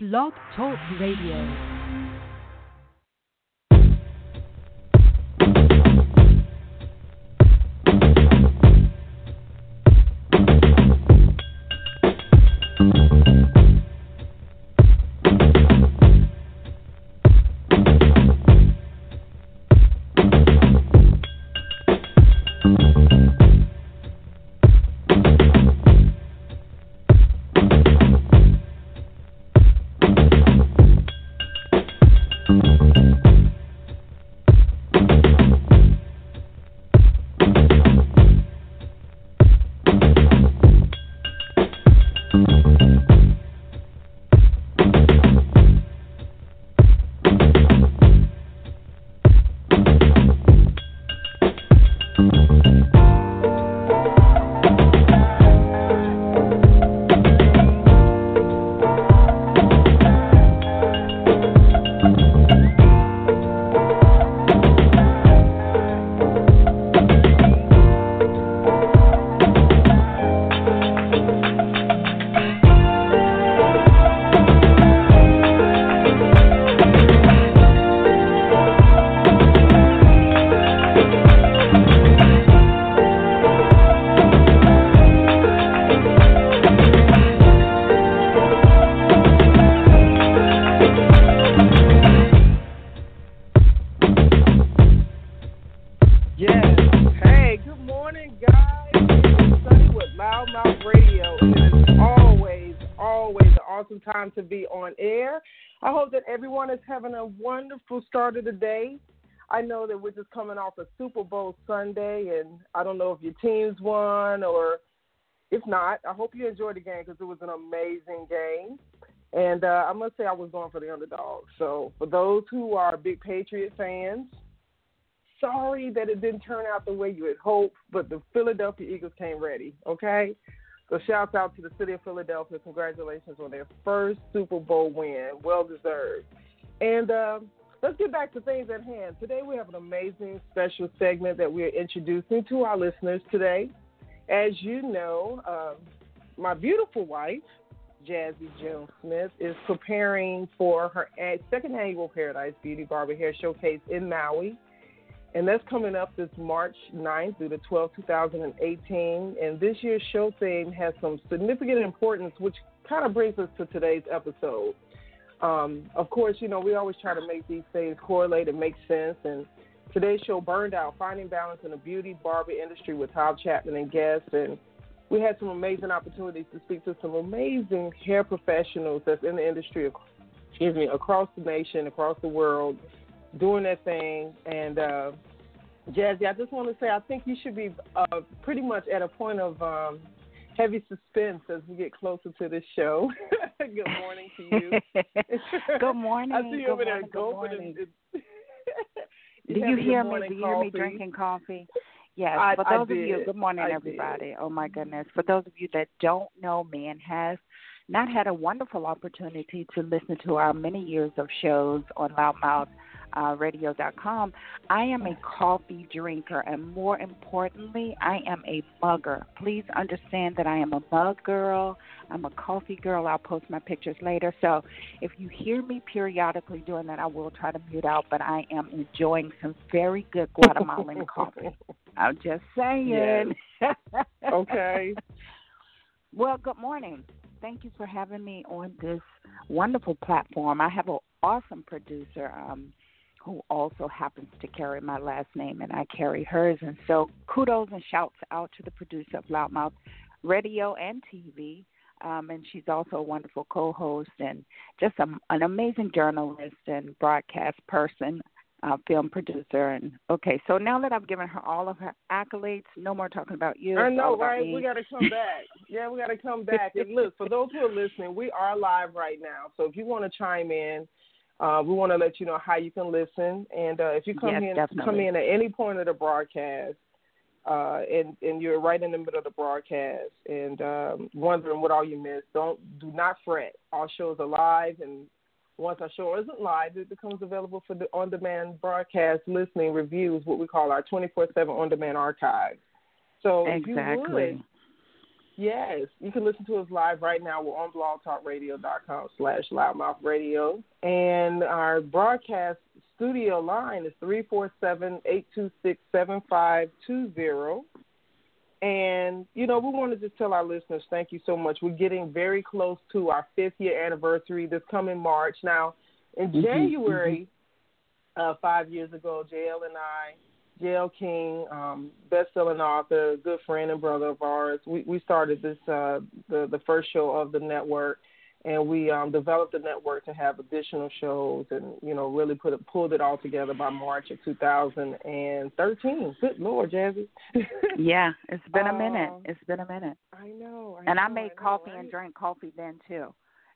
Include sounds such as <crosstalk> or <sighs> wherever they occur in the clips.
Blog Talk Radio. Time to be on air. I hope that everyone is having a wonderful start of the day. I know that we're just coming off a Super Bowl Sunday, and I don't know if your teams won or if not. I hope you enjoyed the game because it was an amazing game. And uh, I must say, I was going for the underdog. So, for those who are big Patriot fans, sorry that it didn't turn out the way you had hoped, but the Philadelphia Eagles came ready, okay? So shouts out to the city of Philadelphia. Congratulations on their first Super Bowl win. Well deserved. And uh, let's get back to things at hand. Today we have an amazing special segment that we're introducing to our listeners today. As you know, uh, my beautiful wife, Jazzy Jones Smith, is preparing for her second annual Paradise Beauty Barber Hair Showcase in Maui and that's coming up this March 9th through the 12th, 2018. And this year's show theme has some significant importance, which kind of brings us to today's episode. Um, of course, you know, we always try to make these things correlate and make sense. And today's show, Burned Out Finding Balance in the Beauty Barber Industry with Tom Chapman and guests. And we had some amazing opportunities to speak to some amazing hair professionals that's in the industry, excuse me, across the nation, across the world doing that thing. And uh, Jazzy, I just want to say I think you should be uh, pretty much at a point of um, heavy suspense as we get closer to this show. <laughs> good morning to you. <laughs> good morning. I see you over there. And, <laughs> Do you hear me? Do you hear me drinking coffee? Yes. I, For those of you, good morning, I everybody. Did. Oh my goodness. For those of you that don't know, man has not had a wonderful opportunity to listen to our many years of shows on Loudmouth uh, radio.com. I am a coffee drinker, and more importantly, I am a mugger. Please understand that I am a mug girl. I'm a coffee girl. I'll post my pictures later. So if you hear me periodically doing that, I will try to mute out, but I am enjoying some very good Guatemalan <laughs> coffee. I'm just saying. Yes. okay. <laughs> Well, good morning. Thank you for having me on this wonderful platform. I have an awesome producer. Um, who also happens to carry my last name and I carry hers. And so kudos and shouts out to the producer of Loudmouth Radio and TV. Um, and she's also a wonderful co host and just a, an amazing journalist and broadcast person, uh, film producer. And okay, so now that I've given her all of her accolades, no more talking about you. I know, right? We got to come back. Yeah, we got to come back. And look, for those who are listening, we are live right now. So if you want to chime in, uh, we want to let you know how you can listen, and uh, if you come Yes, in, definitely. come in at any point of the broadcast, uh, and and you're right in the middle of the broadcast, and um, wondering what all you missed, don't do not fret. Our shows are live, and once our show isn't live, it becomes available for the on-demand broadcast listening reviews, what we call our 24/7 on-demand archive. So if you would, Exactly. Yes, you can listen to us live right now. We're on blogtalkradio.com slash loudmouthradio. And our broadcast studio line is 347-826-7520. And, you know, we want to just tell our listeners thank you so much. We're getting very close to our fifth year anniversary this coming March. Now, in mm-hmm, January, mm-hmm. Uh, five years ago, JL and I J.L. King, um, best-selling author, good friend and brother of ours. We we started this uh, the the first show of the network, and we um, developed the network to have additional shows, and you know really put it pulled it all together by March of 2013. Good Lord, Jazzy. <laughs> yeah, it's been a minute. Um, it's been a minute. I know. I and know, I made I coffee and drank coffee then too.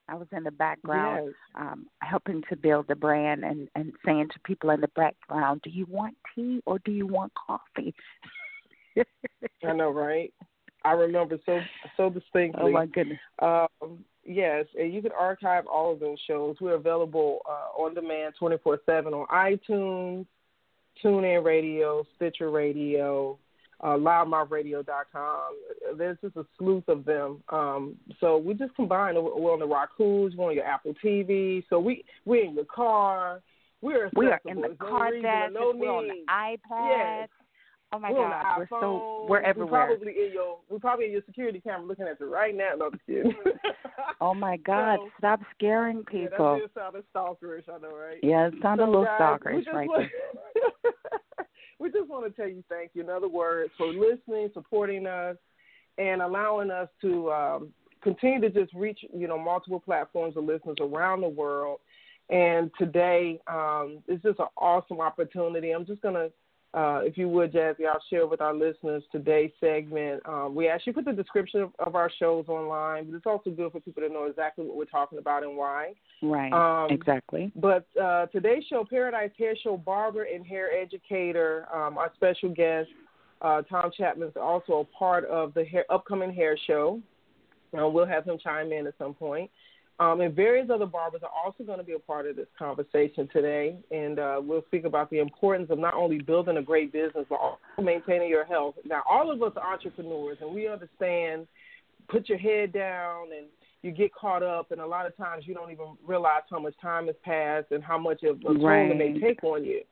I was in the background yes. um, helping to build the brand and, and saying to people in the background, Do you want tea or do you want coffee? <laughs> I know, right? I remember so so distinctly. Oh my goodness. Um, yes, and you can archive all of those shows. We're available uh, on demand twenty four seven on iTunes, TuneIn Radio, Stitcher Radio, uh, loudmouthradio.com. There's just a slew of them. Um, so we just combine. We're on the Roku's, we're on your Apple TV. So we we're in your car. We're we are in the no car desk. No we're on the iPad. Yes. Oh my we're God, we're so we're everywhere. We're probably in your we're probably in your security camera looking at you right now. No, <laughs> oh my <laughs> God, so, stop scaring people. Yeah, that sounded stalkerish, I know, right? Yeah, it sounded so a little guys, stalkerish, right? <laughs> We just want to tell you thank you. In other words, for listening, supporting us, and allowing us to um, continue to just reach you know multiple platforms of listeners around the world. And today, um, it's just an awesome opportunity. I'm just gonna uh, if you would, Jazzy, I'll share with our listeners today's segment. Um, we actually put the description of, of, our shows online, but it's also good for people to know exactly what we're talking about and why. Right, um, exactly. But uh, today's show, Paradise Hair Show barber and hair educator, um, our special guest, uh, Tom Chapman, is also a part of the hair, upcoming hair show. Uh, we'll have him chime in at some point. Um, and various other barbers are also going to be a part of this conversation today, and uh, we'll speak about the importance of not only building a great business but also maintaining your health. Now, all of us are entrepreneurs, and we understand. Put your head down, and you get caught up, and a lot of times you don't even realize how much time has passed and how much of a toll right. it may take on you.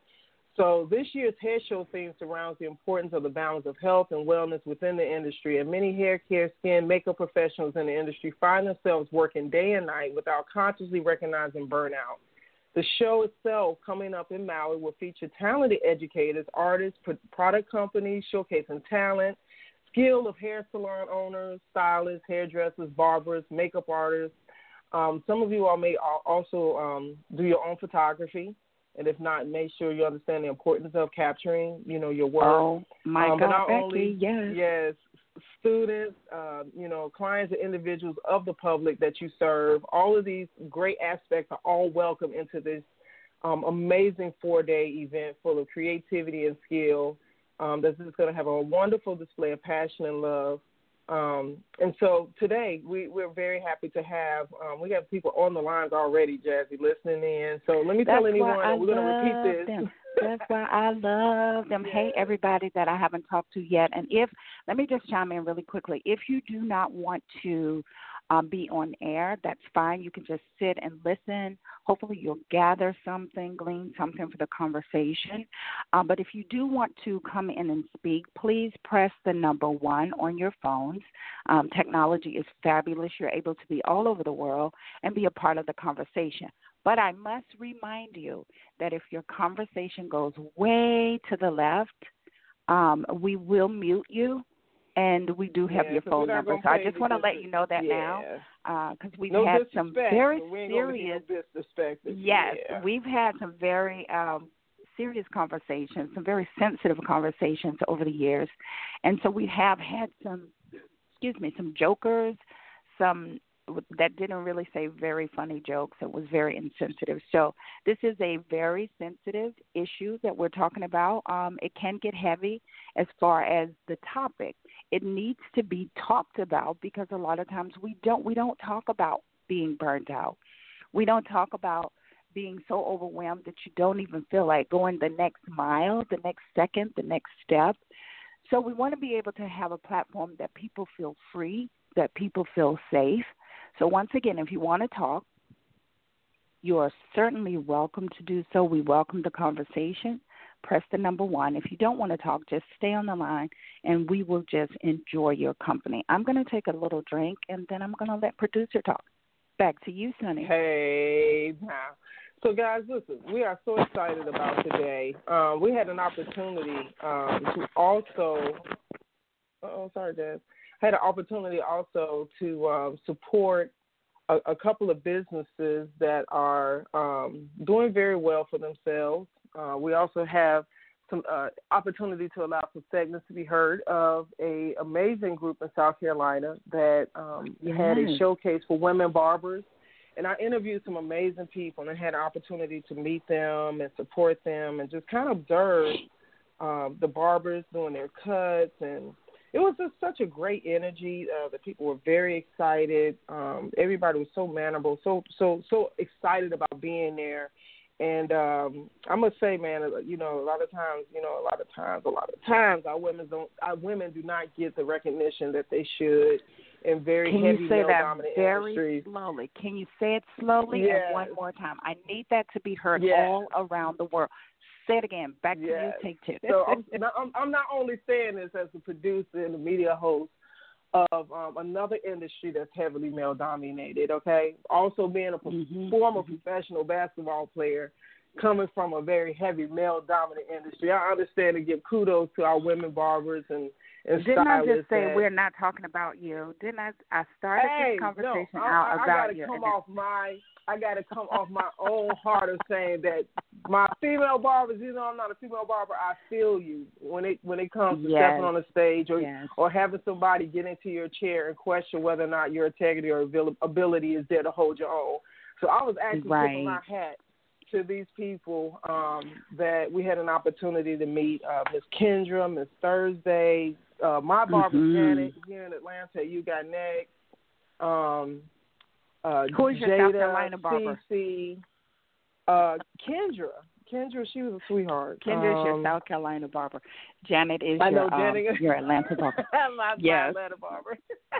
So this year's hair show theme surrounds the importance of the balance of health and wellness within the industry, and many hair care, skin, makeup professionals in the industry find themselves working day and night without consciously recognizing burnout. The show itself, coming up in Maui, will feature talented educators, artists, product companies showcasing talent, skill of hair salon owners, stylists, hairdressers, barbers, makeup artists. Um, some of you all may also um, do your own photography and if not, make sure you understand the importance of capturing, you know, your work. Oh my um, God, Becky, only, yes, yes, students, uh, you know, clients and individuals of the public that you serve. All of these great aspects are all welcome into this um, amazing four-day event full of creativity and skill. Um, that's just going to have a wonderful display of passion and love um, and so today we, we're very happy to have um, we have people on the lines already, Jazzy, listening in. So let me That's tell anyone we're going to repeat this. Them. That's why I love them. Yeah. Hey, everybody that I haven't talked to yet. And if, let me just chime in really quickly. If you do not want to um, be on air, that's fine. You can just sit and listen. Hopefully, you'll gather something, glean something for the conversation. Um, but if you do want to come in and speak, please press the number one on your phones. Um, technology is fabulous. You're able to be all over the world and be a part of the conversation. But I must remind you that if your conversation goes way to the left, um, we will mute you and we do have yeah, your phone number. So I just want to let you know that yeah. now, because uh, we've no had some very serious. Yes, yeah. we've had some very um, serious conversations, some very sensitive conversations over the years, and so we have had some, excuse me, some jokers, some that didn't really say very funny jokes. It was very insensitive. So this is a very sensitive issue that we're talking about. Um, it can get heavy as far as the topic. It needs to be talked about because a lot of times we don't we don't talk about being burned out. We don't talk about being so overwhelmed that you don't even feel like going the next mile, the next second, the next step. So we want to be able to have a platform that people feel free that people feel safe. So, once again, if you want to talk, you are certainly welcome to do so. We welcome the conversation. Press the number one. If you don't want to talk, just stay on the line and we will just enjoy your company. I'm going to take a little drink and then I'm going to let producer talk. Back to you, Sonny. Hey, now. So, guys, listen, we are so excited about today. Um, we had an opportunity um, to also, oh, sorry, Jazz, had an opportunity also to um, support a, a, couple of businesses that are um, doing very well for themselves. Uh, we also have some uh, opportunity to allow some segments to be heard of a amazing group in South Carolina that um, yes. had a showcase for women barbers. And I interviewed some amazing people and had an opportunity to meet them and support them and just kind of observe um, the barbers doing their cuts and it was just such a great energy. Uh, the people were very excited. Um, everybody was so mannerable, so so so excited about being there. And um, I must say, man, you know, a lot of times, you know, a lot of times, a lot of times, our women don't, our women do not get the recognition that they should in very Can heavy you say that very industries. slowly? Can you say it slowly yes. and one more time? I need that to be heard yes. all around the world. Say it again. Back yes. to you. Take two. so I'm, <laughs> I'm, I'm not only saying this as a producer and a media host of um, another industry that's heavily male dominated. Okay, also being a mm-hmm. former mm-hmm. professional basketball player, coming from a very heavy male dominant industry, I understand and give kudos to our women barbers and and Didn't I just say that, we're not talking about you? Didn't I? I started hey, this conversation no, out I, I, about I gotta you. come off my I got to come off my own heart of saying that my female barbers, you know, I'm not a female barber. I feel you when it when it comes to yes. stepping on the stage or yes. or having somebody get into your chair and question whether or not your integrity or ability is there to hold your own. So I was actually right. tipping my hat to these people um, that we had an opportunity to meet. Uh, Miss Kendra, Miss Thursday, uh, my barber mm-hmm. Janet here in Atlanta. You got next. Um, uh, Who is your Jada, South Carolina barber? CC, uh, Kendra. Kendra, she was a sweetheart. Kendra um, is your South Carolina barber. Janet is I your know Janet. um, <laughs> your Atlanta barber. <laughs> my, yes. my Atlanta barber.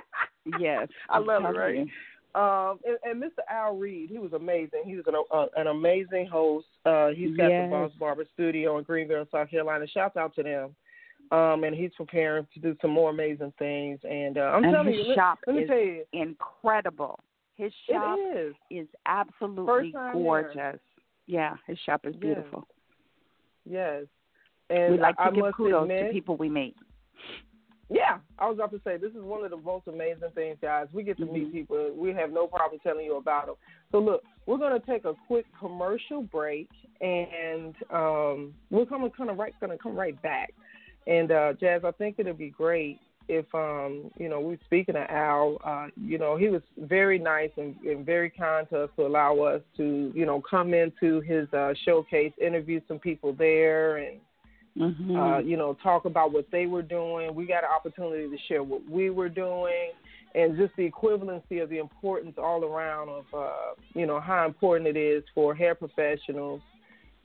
<laughs> yes, I I'm love it. Right. You. Um, and, and Mr. Al Reed, he was amazing. He was an, uh, an amazing host. Uh, he's got yes. the Boss Barber Studio in Greenville, South Carolina. Shout out to them. Um, and he's preparing to do some more amazing things. And uh, I'm and telling his you, shop let, let me is tell you, incredible. His shop is. is absolutely gorgeous. there. Yeah, his shop is beautiful. Yes. And we like to I give kudos admit, to people we meet. Yeah, I was about to say this is one of the most amazing things, guys. We get to mm-hmm. meet people. We have no problem telling you about them. So look, we're going to take a quick commercial break, and um, we're coming kind of right going to come right back. And uh, Jazz, I think it'll be great if um, you know we're speaking to Al. Uh, you know, he was very nice and, and very kind to us to allow us to you know come into his uh, showcase, interview some people there, and mm-hmm. uh, you know, talk about what they were doing. We got an opportunity to share what we were doing and just the equivalency of the importance all around of, uh, you know, how important it is for hair professionals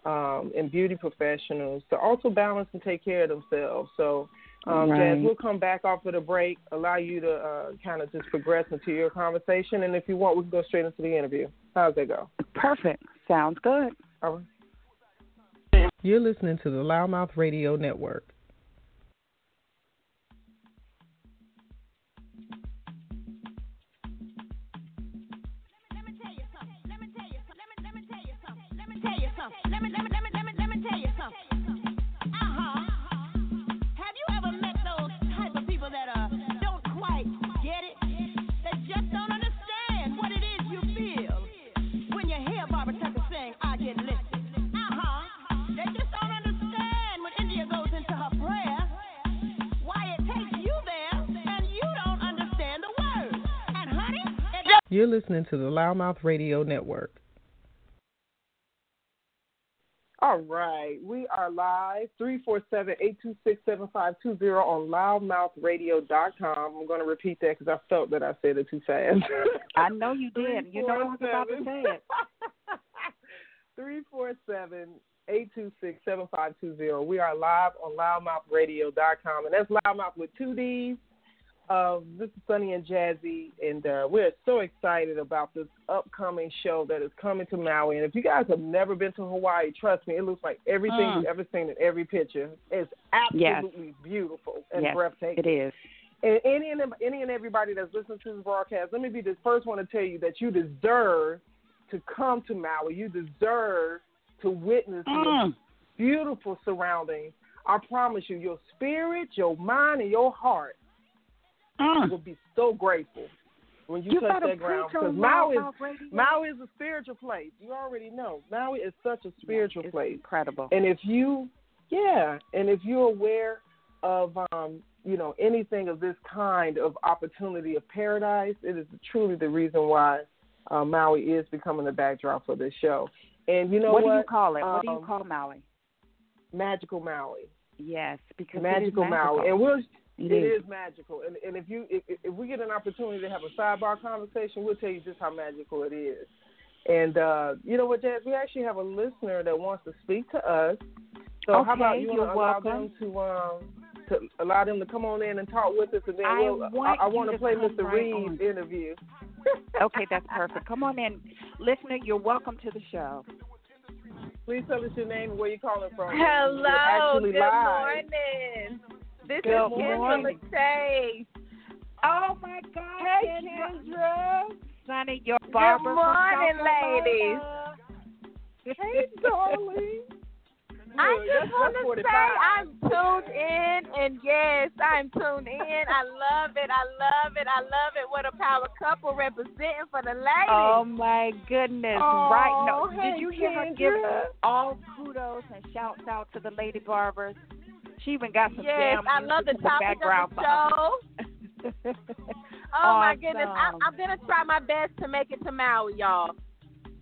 um, and beauty professionals to also balance and take care of themselves. So, um, right. Jazz, we'll come back off of the break, allow you to uh, kind of just progress into your conversation. And if you want, we can go straight into the interview. How's that go? Perfect. Sounds good. All right. You're listening to the Loudmouth Radio Network. You're listening to the Loudmouth Radio Network. All right, we are live 347-826-7520 on loudmouthradio.com. I'm going to repeat that because I felt that I said it too fast. <laughs> I know you did. You know I was about to say it. <laughs> 347-826-7520. We are live on loudmouthradio.com, and that's loudmouth with two D's, Um, this is Sunny and Jazzy, and uh, we're so excited about this upcoming show that is coming to Maui. And if you guys have never been to Hawaii, trust me, it looks like everything Mm. you've ever seen in every picture. It's absolutely beautiful and yes, breathtaking. it is. And any and any and everybody that's listening to this broadcast, let me be the first one to tell you that you deserve to come to Maui. You deserve to witness the Mm. beautiful surroundings. I promise you, your spirit, your mind, and your heart Mm. will be so grateful when you, You touch that ground. on Maui is Loud Mouth Radio. Maui is a spiritual place. You already know. Maui is such a spiritual It's place. Incredible. And if you, yeah, and if you're aware of, um, you know, anything of this kind of opportunity of paradise, it is truly the reason why uh, Maui is becoming the backdrop for this show. And you know what what? do you call it? what do you Um, call Maui? Magical Maui. Yes, because Magical, is Maui. magical. And we'll. It It is. is magical, and and if you if, if we get an opportunity to have a sidebar conversation, we'll tell you just how magical it is. And uh, you know what, Jazz? We actually have a listener that wants to speak to us. So how about Okay, you you're allow welcome. them to um to allow them to come on in and talk with us, and then I we'll want I, I want to to play Mr. right Reed's on. interview. <laughs> Okay, that's perfect. Come on in, listener. You're welcome to the show. Please tell us your name and where you're calling from. Hello, good live. morning. This Good is Kendra morning. Lachey. Oh my God, Hey, Kendra. Sonny, your barber. morning, from South ladies. Carolina. Hey, darling. <laughs> I Look, just that's- want that's to say I'm tuned in, and yes, I'm tuned in. I love it. I love it. I love it. What a power couple representing for the oh ladies. Oh my goodness! Oh, right? No, oh, hey, did you hear her give all kudos and shouts out to the lady barbers? She even got some yes, damn I love the music in topic background of the show. for us. <laughs> Oh my goodness, I, I'm gonna try my best to make it to Maui, y'all.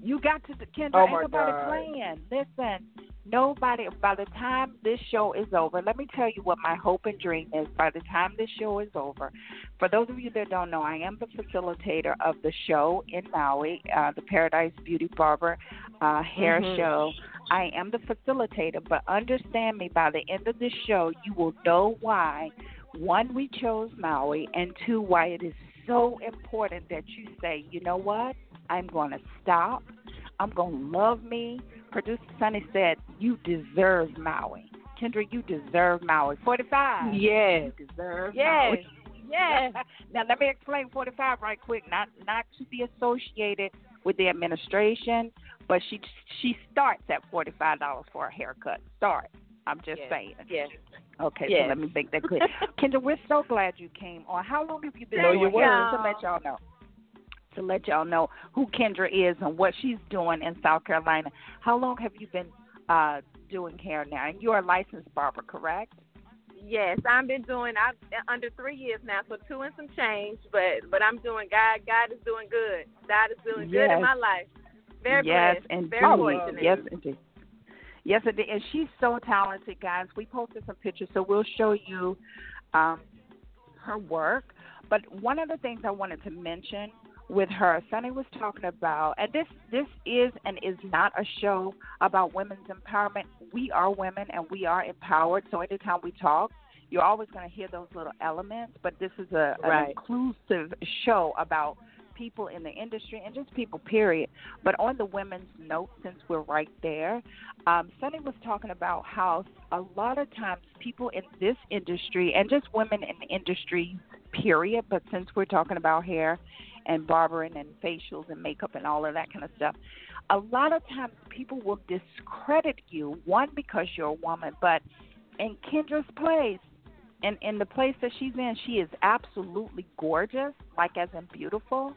You got to, Kendra. Oh, ain't my nobody God. playing. Listen, nobody. By the time this show is over, let me tell you what my hope and dream is. By the time this show is over, for those of you that don't know, I am the facilitator of the show in Maui, uh, the Paradise Beauty Barber uh, Hair Mhm. Show. I am the facilitator, but understand me. By the end of this show, you will know why. One, we chose Maui, and two, why it is so important that you say, you know what? I'm going to stop. I'm going to love me. Producer Sonny said, You deserve Maui. Kendra, you deserve Maui. 45. Yes. You deserve Yes. Maui. Yes. <laughs> now, let me explain 45 right quick. Not not to be associated with the administration, but she she starts at $45 for a haircut. Start. I'm just Yes. saying. Yes. Okay, Yes. so let me make that clear. <laughs> Kendra, we're so glad you came on. How long have you been No, doing hair? welcome. To let y'all know. To let y'all know who Kendra is and what she's doing in South Carolina. How long have you been uh doing hair now? And you're a licensed barber, correct? Yes, I've been doing. I've under three years now, so two and some change. But but I'm doing. God God is doing good. God is doing good in my life. Very yes, blessed. indeed. Very. Yes, indeed. Yes, indeed. And she's so talented, guys. We posted some pictures, so we'll show you um, her work. But one of the things I wanted to mention with her, Sunny was talking about, and this this is and is not a show about women's empowerment. We are women and we are empowered. So anytime we talk, you're always going to hear those little elements. But this is a an inclusive show about people in the industry and just people period. But on the women's note since we're right there um sunny was talking about how a lot of times people in this industry and just women in the industry period but since we're talking about hair and barbering and facials and makeup and all of that kind of stuff a lot of times people will discredit you one because you're a woman but in kendra's place in in the place that she's in, she is absolutely gorgeous, like as in beautiful.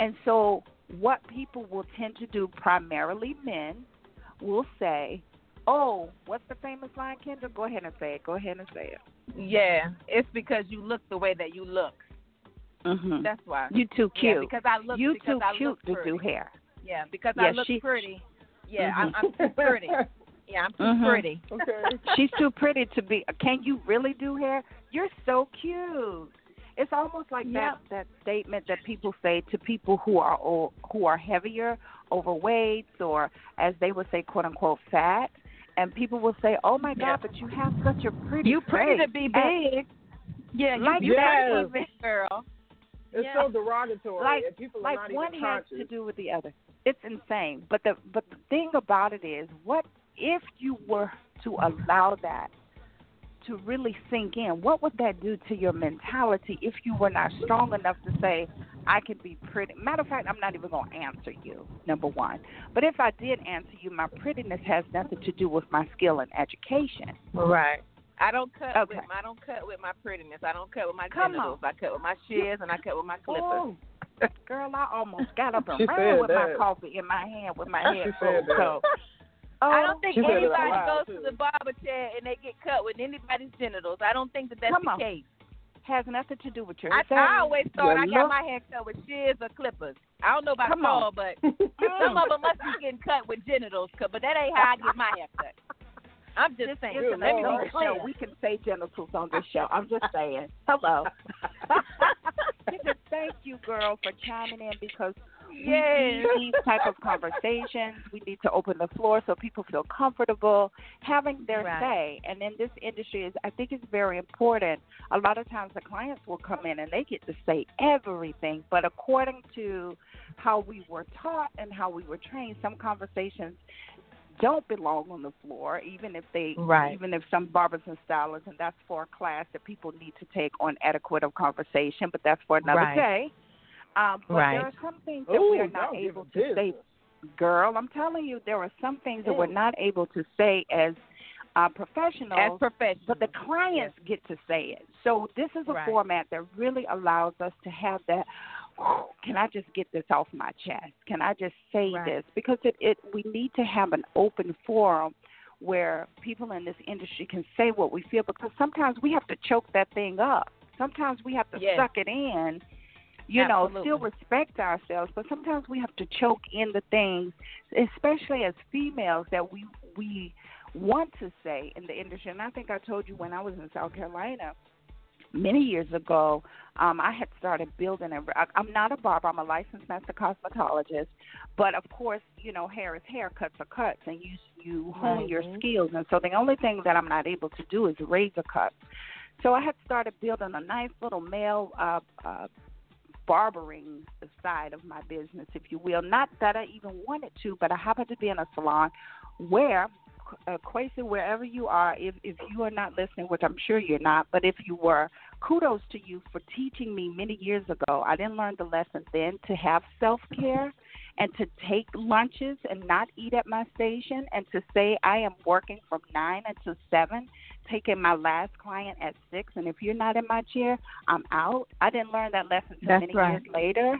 And so, what people will tend to do, primarily men, will say, "Oh, what's the famous line, Kendra? Go ahead and say it. Go ahead and say it." Yeah, it's because you look the way that you look. Mm-hmm. That's why. You too Yeah, cute. because I look. you too I cute to do hair. Yeah, because I look she- pretty. Yeah, Mhm. I'm, I'm too pretty. <laughs> Yeah, I'm too Mhm. pretty. Okay. <laughs> She's too pretty to be. Can you really do hair? You're so cute. It's almost like that that statement that people say to people who are o- who are heavier, overweight, or as they would say, quote unquote, fat. And people will say, "Oh my God, Yeah. but you have such a pretty You pretty to be And- big. Yeah, you, Like you Yes. got it, girl. It's Yeah. so derogatory, Like- and people like one has to do with the other. It's insane. But the but the thing about it is, what if you were to allow that to really sink in? What would that do to your mentality if you were not strong enough to say, I can be pretty? Matter of fact, I'm not even going to answer you. Number one. But if I did answer you, my prettiness has nothing to do with my skill and education. Right. I don't cut Okay. with I don't cut with my prettiness. I don't cut with my Come genitals. I cut with my shears and I cut with my clippers. Oh, girl, I almost got up <laughs> and She ran said with my coffee in my hand with my She head said full. that. So, I oh, don't think She said it anybody goes too. to the barber chair and they get cut with anybody's genitals. I don't think that that's Come the on. case. has nothing to do with your I. I always thought Yeah, I got my hair cut with shears or clippers. I don't know about Come Paul, on. but <laughs> some of them must be getting cut with genitals. cut, But that ain't how I get my hair cut. I'm just This saying. is Good an Lord. illegal show. We can say genitals on this show. I'm just saying. Hello. just <laughs> <laughs> thank you, girl, for chiming in because we need these type of conversations. We need to open the floor so people feel comfortable having their Right. say. And in this industry, is I think it's very important. A lot of times, the clients will come in and they get to say everything, but according to how we were taught and how we were trained, some conversations don't belong on the floor, even if they, Right. even if some barbers and stylists, and that's for a class that people need to take on etiquette of conversation. But that's for another Right. day. Um, but Right. there are some things that we are not able giving to say. Girl, I'm telling you, there are some things that we're not able to say as uh, professionals, As professionals. but the clients get to say it. So this is a Right. format that really allows us to have that. Can I just get this off my chest? Can I just say Right. this? Because it, it we need to have an open forum where people in this industry can say what we feel. Because sometimes we have to choke that thing up. Sometimes we have to Yes. suck it in. You know, Absolutely. still respect ourselves, but sometimes we have to choke in the things, especially as females that we we want to say in the industry. And I think I told you when I was in South Carolina many years ago, um, I had started building a. I- I'm not a barber. I'm a licensed master cosmetologist, but of course, you know, hair is hair, cuts are cuts, and you you hone your Mhm. skills. And so the only thing that I'm not able to do is razor cuts. So I had started building a nice little male uh, uh, barbering side of my business, if you will. Not that I even wanted to, but I happened to be in a salon where, uh, Quasi, wherever you are, if if you are not listening, which I'm sure you're not, but if you were, kudos to you for teaching me many years ago. I didn't learn the lesson then to have self care and to take lunches and not eat at my station and to say I am working from nine until seven, taking my last client at six, and if you're not in my chair, I'm out. I didn't learn that lesson until many right. years later,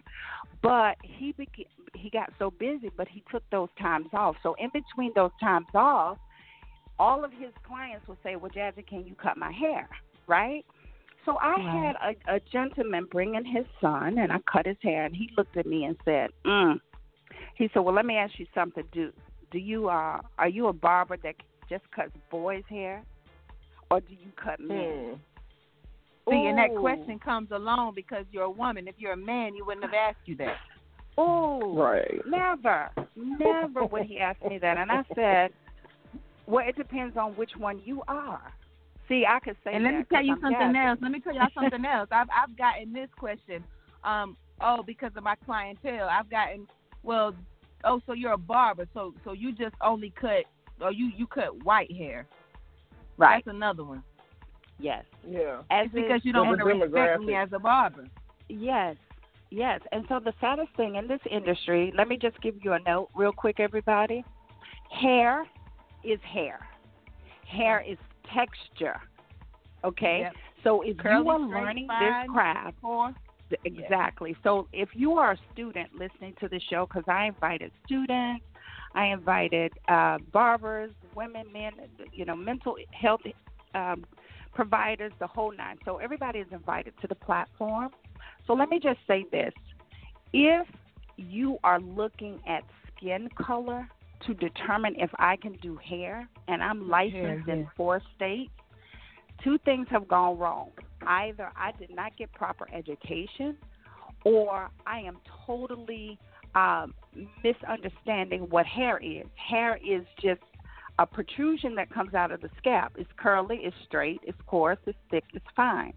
but he beca- he got so busy, but he took those times off. So in between those times off, all of his clients would say, "Well, Jazzy, can you cut my hair?" Right? So I Right. had a, a gentleman bring in his son, and I cut his hair, and he looked at me and said, mm. "He said, well, let me ask you something. Do do you uh are you a barber that just cuts boys' hair, or do you cut men?" Hmm. See, and that question comes along because you're a woman. If you're a man, you wouldn't have asked you that. Oh, Right. Never, never would he ask me that. And I said, well, it depends on which one you are. See, I could say And let me tell you I'm something Jasmine. else. Let me tell y'all something else. I've I've gotten this question. Um, oh, because of my clientele, I've gotten well. Oh, so you're a barber, so so you just only cut, or you you cut white hair. Right. That's another one. Yes. Yeah. As It's because you don't want to respect me as a barber. Yes. Yes. And so the saddest thing in this industry, let me just give you a note real quick, everybody. Hair is hair. Hair is texture. Okay? Yep. So if Curly, you are learning fine, this craft, Or Exactly. So if you are a student listening to the show, because I invited students, I invited uh, barbers, women, men, you know, mental health um, providers, the whole nine. So everybody is invited to the platform. So let me just say this: if you are looking at skin color to determine if I can do hair, and I'm licensed Hair, in four states, two things have gone wrong. Either I did not get proper education, or I am totally um, misunderstanding what hair is. Hair is just a protrusion that comes out of the scalp. It's curly, it's straight, it's coarse, it's thick, it's fine.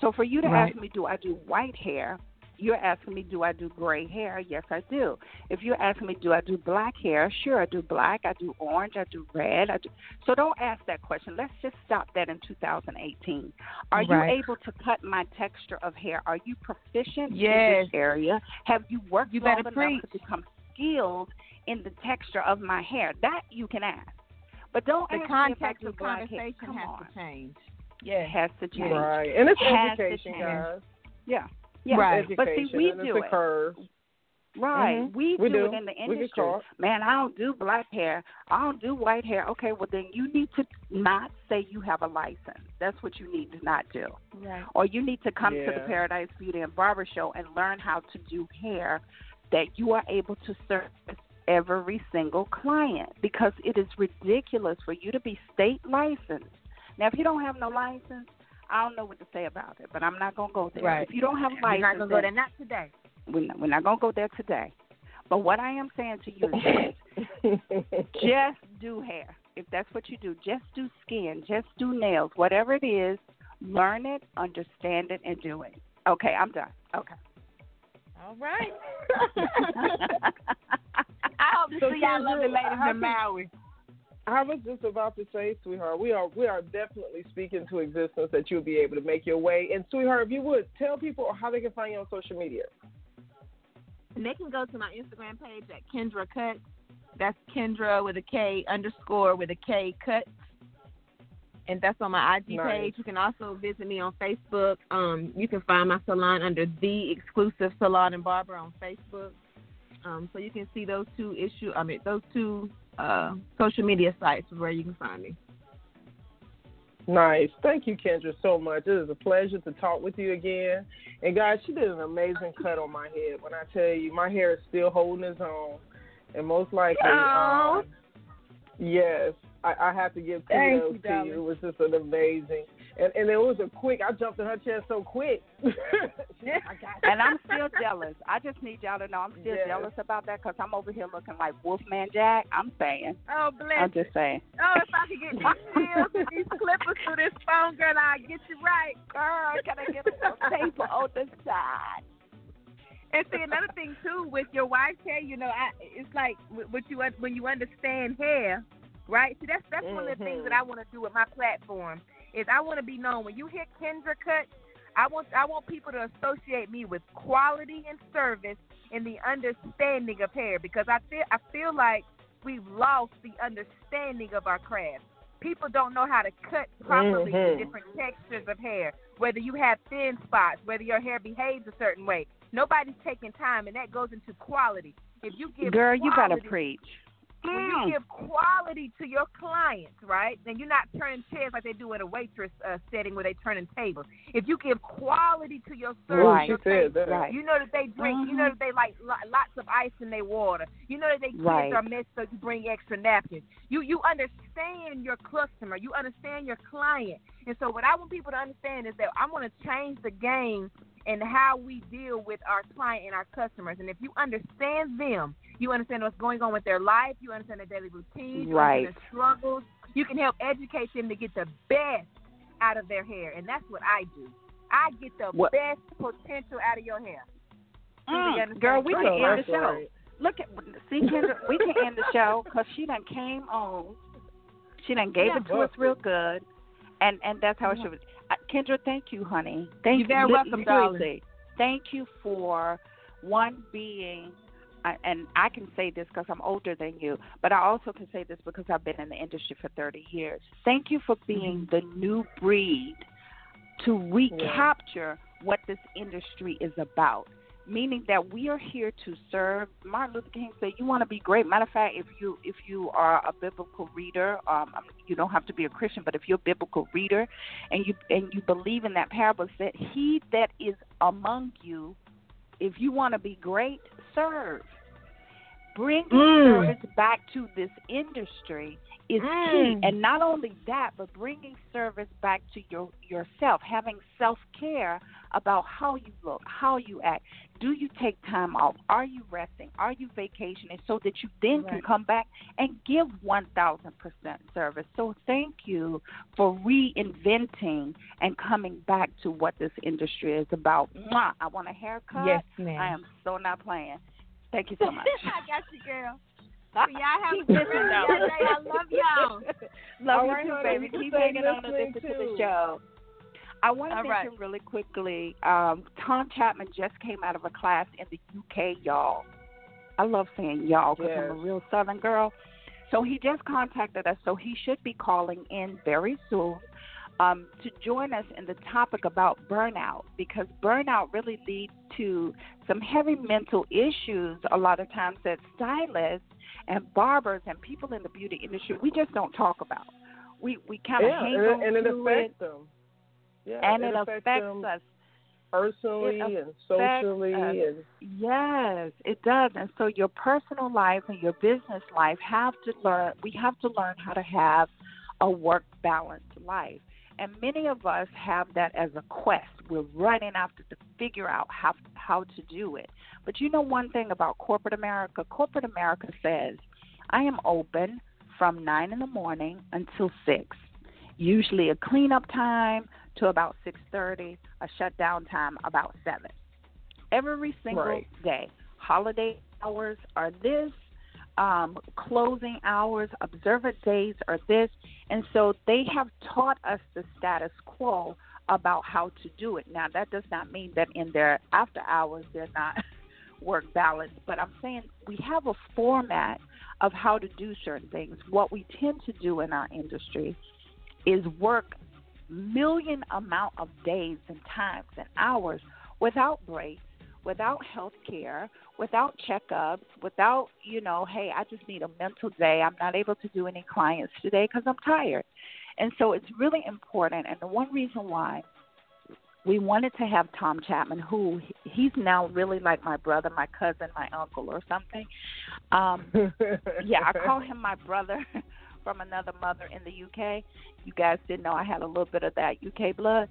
So for you to Right. ask me, do I do white hair? You're asking me, do I do gray hair? Yes, I do. If you're asking me, do I do black hair? Sure, I do black. I do orange. I do red. I do. So don't ask that question. Let's just stop that in 2018. Are Right. you able to cut my texture of hair? Are you proficient in this area? Have you worked You long enough preach. to become skilled in the texture of my hair? That you can ask. But don't The ask me if I context of conversation has on. to change. Yeah, It Yeah. has to change. Right. And it's Has to education, change. guys. Yeah. Yeah. Right. Education. But see, we do it. curve. Right. Mhm. We, We do, do. it in the industry. Man, I don't do black hair. I don't do white hair. Okay, well then you need to not say you have a license. That's what you need to not do. Right. Or you need to come to the Paradise Beauty and Barber Show and learn how to do hair that you are able to service every single client because it is ridiculous for you to be state licensed. Now, if you don't have no license, I don't know what to say about it, but I'm not going to go there. Right. If you don't have a license, We're not gonna go there. Not today. we're not, we're not going to go there today. But what I am saying to you is <laughs> just do hair. If that's what you do, just do skin, just do nails, whatever it is, learn it, understand it, and do it. Okay, I'm done. Okay. All right. <laughs> <laughs> I hope to So, see y'all lovely ladies in Maui. I was just about to say, sweetheart, we are we are definitely speaking to existence that you'll be able to make your way. And sweetheart, if you would tell people how they can find you on social media. And they can go to my Instagram page at Kendra Cuts. That's Kendra with a K underscore with a K Cuts. And that's on my IG Nice. page. You can also visit me on Facebook. Um, you can find my salon under the exclusive salon and barber on Facebook. Um, so you can see those two issue. I mean those two uh, social media sites where you can find me. Nice. Thank you, Kendra, so much. It is a pleasure to talk with you again. And guys, she did an amazing cut on my head. When I tell you, my hair is still holding its own, and most likely, um, yes, I, I have to give kudos you, to darling. you. It was just an amazing, and and it was a quick. I jumped in her chair so quick. <laughs> I And I'm still jealous. I just need y'all to know I'm still Yes. jealous about that because I'm over here looking like Wolfman Jack. I'm saying. Oh bless. I'm just saying. Oh, if I could get these shears and these clippers through this phone, girl, I'll get you right. Girl, can I get a little paper on the side? And see another thing too with your wife's hair, you know, I it's like what you when you understand hair, right? See, that's that's one of the things that mm-hmm. I want to do with my platform is I want to be known when you hit Kendra Cut. I want I want people to associate me with quality and service and the understanding of hair because I feel I feel like we've lost the understanding of our craft. People don't know how to cut properly Mhm. the different textures of hair. Whether you have thin spots, whether your hair behaves a certain way. Nobody's taking time, and that goes into quality. If you give Girl, you gotta quality- preach. when Mm. you give quality to your clients, right? And you're not turning chairs like they do in a waitress uh, setting where they turning tables. If you give quality to your service, Right. your She said table. Right. you know that they drink. You know Mhm. that they like lots of ice in their water. You know that they kids Right. are messed up. You bring extra napkins. You you understand your customer. You understand your client. And so what I want people to understand is that I want to change the game and how we deal with our client and our customers. And if you understand them, you understand what's going on with their life. You understand their daily routine. You Right. understand their struggles. You can help educate them to get the best out of their hair, and that's what I do. I get the What- best potential out of your hair. Do you Mm, girl, we can end the show. Look at see Kendra, we can end the show because she done came on. She done gave Yeah. it to us real good, and and that's how it should. be. Uh, Kendra, thank you, honey. Thank You're very you. welcome, darling. Thank you for one being. I- And I can say this because I'm older than you, but I also can say this because I've been in the industry for 30 years. Thank you for being Mm-hmm. the new breed to recapture what this industry is about meaning that we are here to serve. Martin Luther King said, "You want to be great." Matter of fact, if you if you are a biblical reader, um, you don't have to be a Christian, but if you're a biblical reader and you and you believe in that parable, said, "He that is among you, if you want to be great, serve." Bringing Mm. service back to this industry is Mm. key, and not only that, but bringing service back to your yourself, having self care about how you look, how you act. Do you take time off? Are you resting? Are you vacationing so that you then can come back and give one thousand percent service? So thank you for reinventing and coming back to what this industry is about. Mwah! I want a haircut. Yes, ma'am. I am so not playing. Thank you so <laughs> much. I got you, girl. Y'all have Keep a listening, good though. day. I love y'all. <laughs> Love All you right, too, honey, baby. you Keep stay hanging on and listening, listen to the show. I want to All mention right. really quickly. Um, Tom Chapman just came out of a class in the UK, y'all. I love saying y'all because I'm a real Southern girl. So he just contacted us, so he should be calling in very soon um, to join us in the topic about burnout because burnout really leads to some heavy mental issues a lot of times that stylists and barbers and people in the beauty industry we just don't talk about. We we kind of Yeah, hang and, on it, and it to affects them. Yeah, and it, affects, affects them us. personally It and socially, us. and Yes, it does. And so your personal life and your business life have to learn we have to learn how to have a work balanced life. And many of us have that as a quest. We're running after to figure out how how to do it. But you know one thing about corporate America? Corporate America says, I am open from nine in the morning until six. Usually a cleanup time to about six thirty, a shutdown time about seven every single Right. day. Holiday hours are this, um, closing hours, observant days are this. And so they have taught us the status quo about how to do it. Now, that does not mean that in their after hours they're not <laughs> work balance, but I'm saying we have a format of how to do certain things. What we tend to do in our industry is work million amount of days and times and hours without breaks, without health care, without checkups, without, you know, hey, I just need a mental day. I'm not able to do any clients today because I'm tired. And so it's really important. And the one reason why we wanted to have Tom Chapman, who he's now really like my brother, my cousin, my uncle, or something. Um, <laughs> yeah, I call him my brother <laughs> from another mother in the UK. You guys didn't know I had a little bit of that UK blood,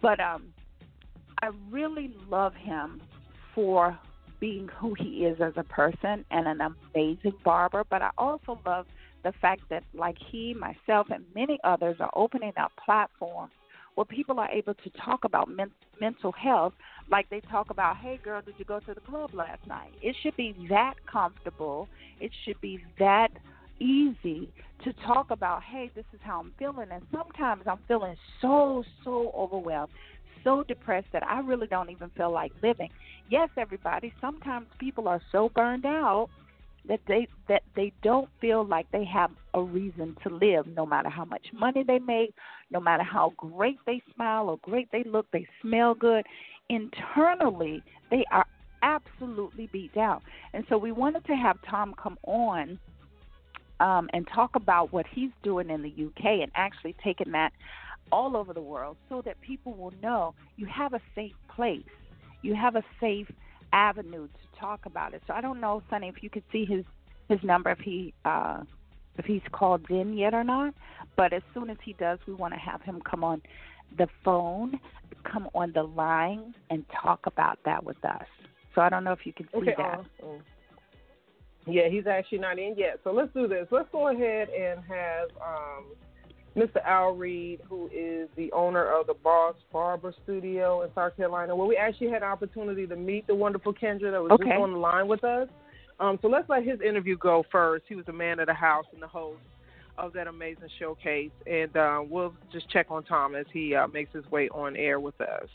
but um, I really love him for being who he is as a person and an amazing barber. But I also love the fact that, like he, myself, and many others are opening up platforms where people are able to talk about men- mental health like they talk about, hey, girl, did you go to the club last night? It should be that comfortable. It should be that easy to talk about, hey, this is how I'm feeling. And sometimes I'm feeling so, so overwhelmed, so depressed that I really don't even feel like living. Yes, everybody, sometimes people are so burned out that they that they don't feel like they have a reason to live no matter how much money they make no matter how great they smile or great they look they smell good. Internally they are absolutely beat down. And so we wanted to have tom come on um, and talk about what he's doing in the uk and actually taking that all over the world so that people will know you have a safe place. You have a safe avenue to talk about it. So I don't know, Sonny, if you could see his his number if he uh if he's called in yet or not. But as soon as he does, we want to have him come on the phone, come on the line, and talk about that with us. So I don't know if you can see Okay. that. awesome. Yeah, he's actually not in yet. So let's do this. Let's go ahead and have um, Mr. Al Reed, who is the owner of the Boss Barber Studio in South Carolina, where we actually had an opportunity to meet the wonderful Kendra that was Okay. just on the line with us. Um, so let's let his interview go first. He was the man of the house and the host of that amazing showcase, and uh, we'll just check on Tom as he uh, makes his way on air with us.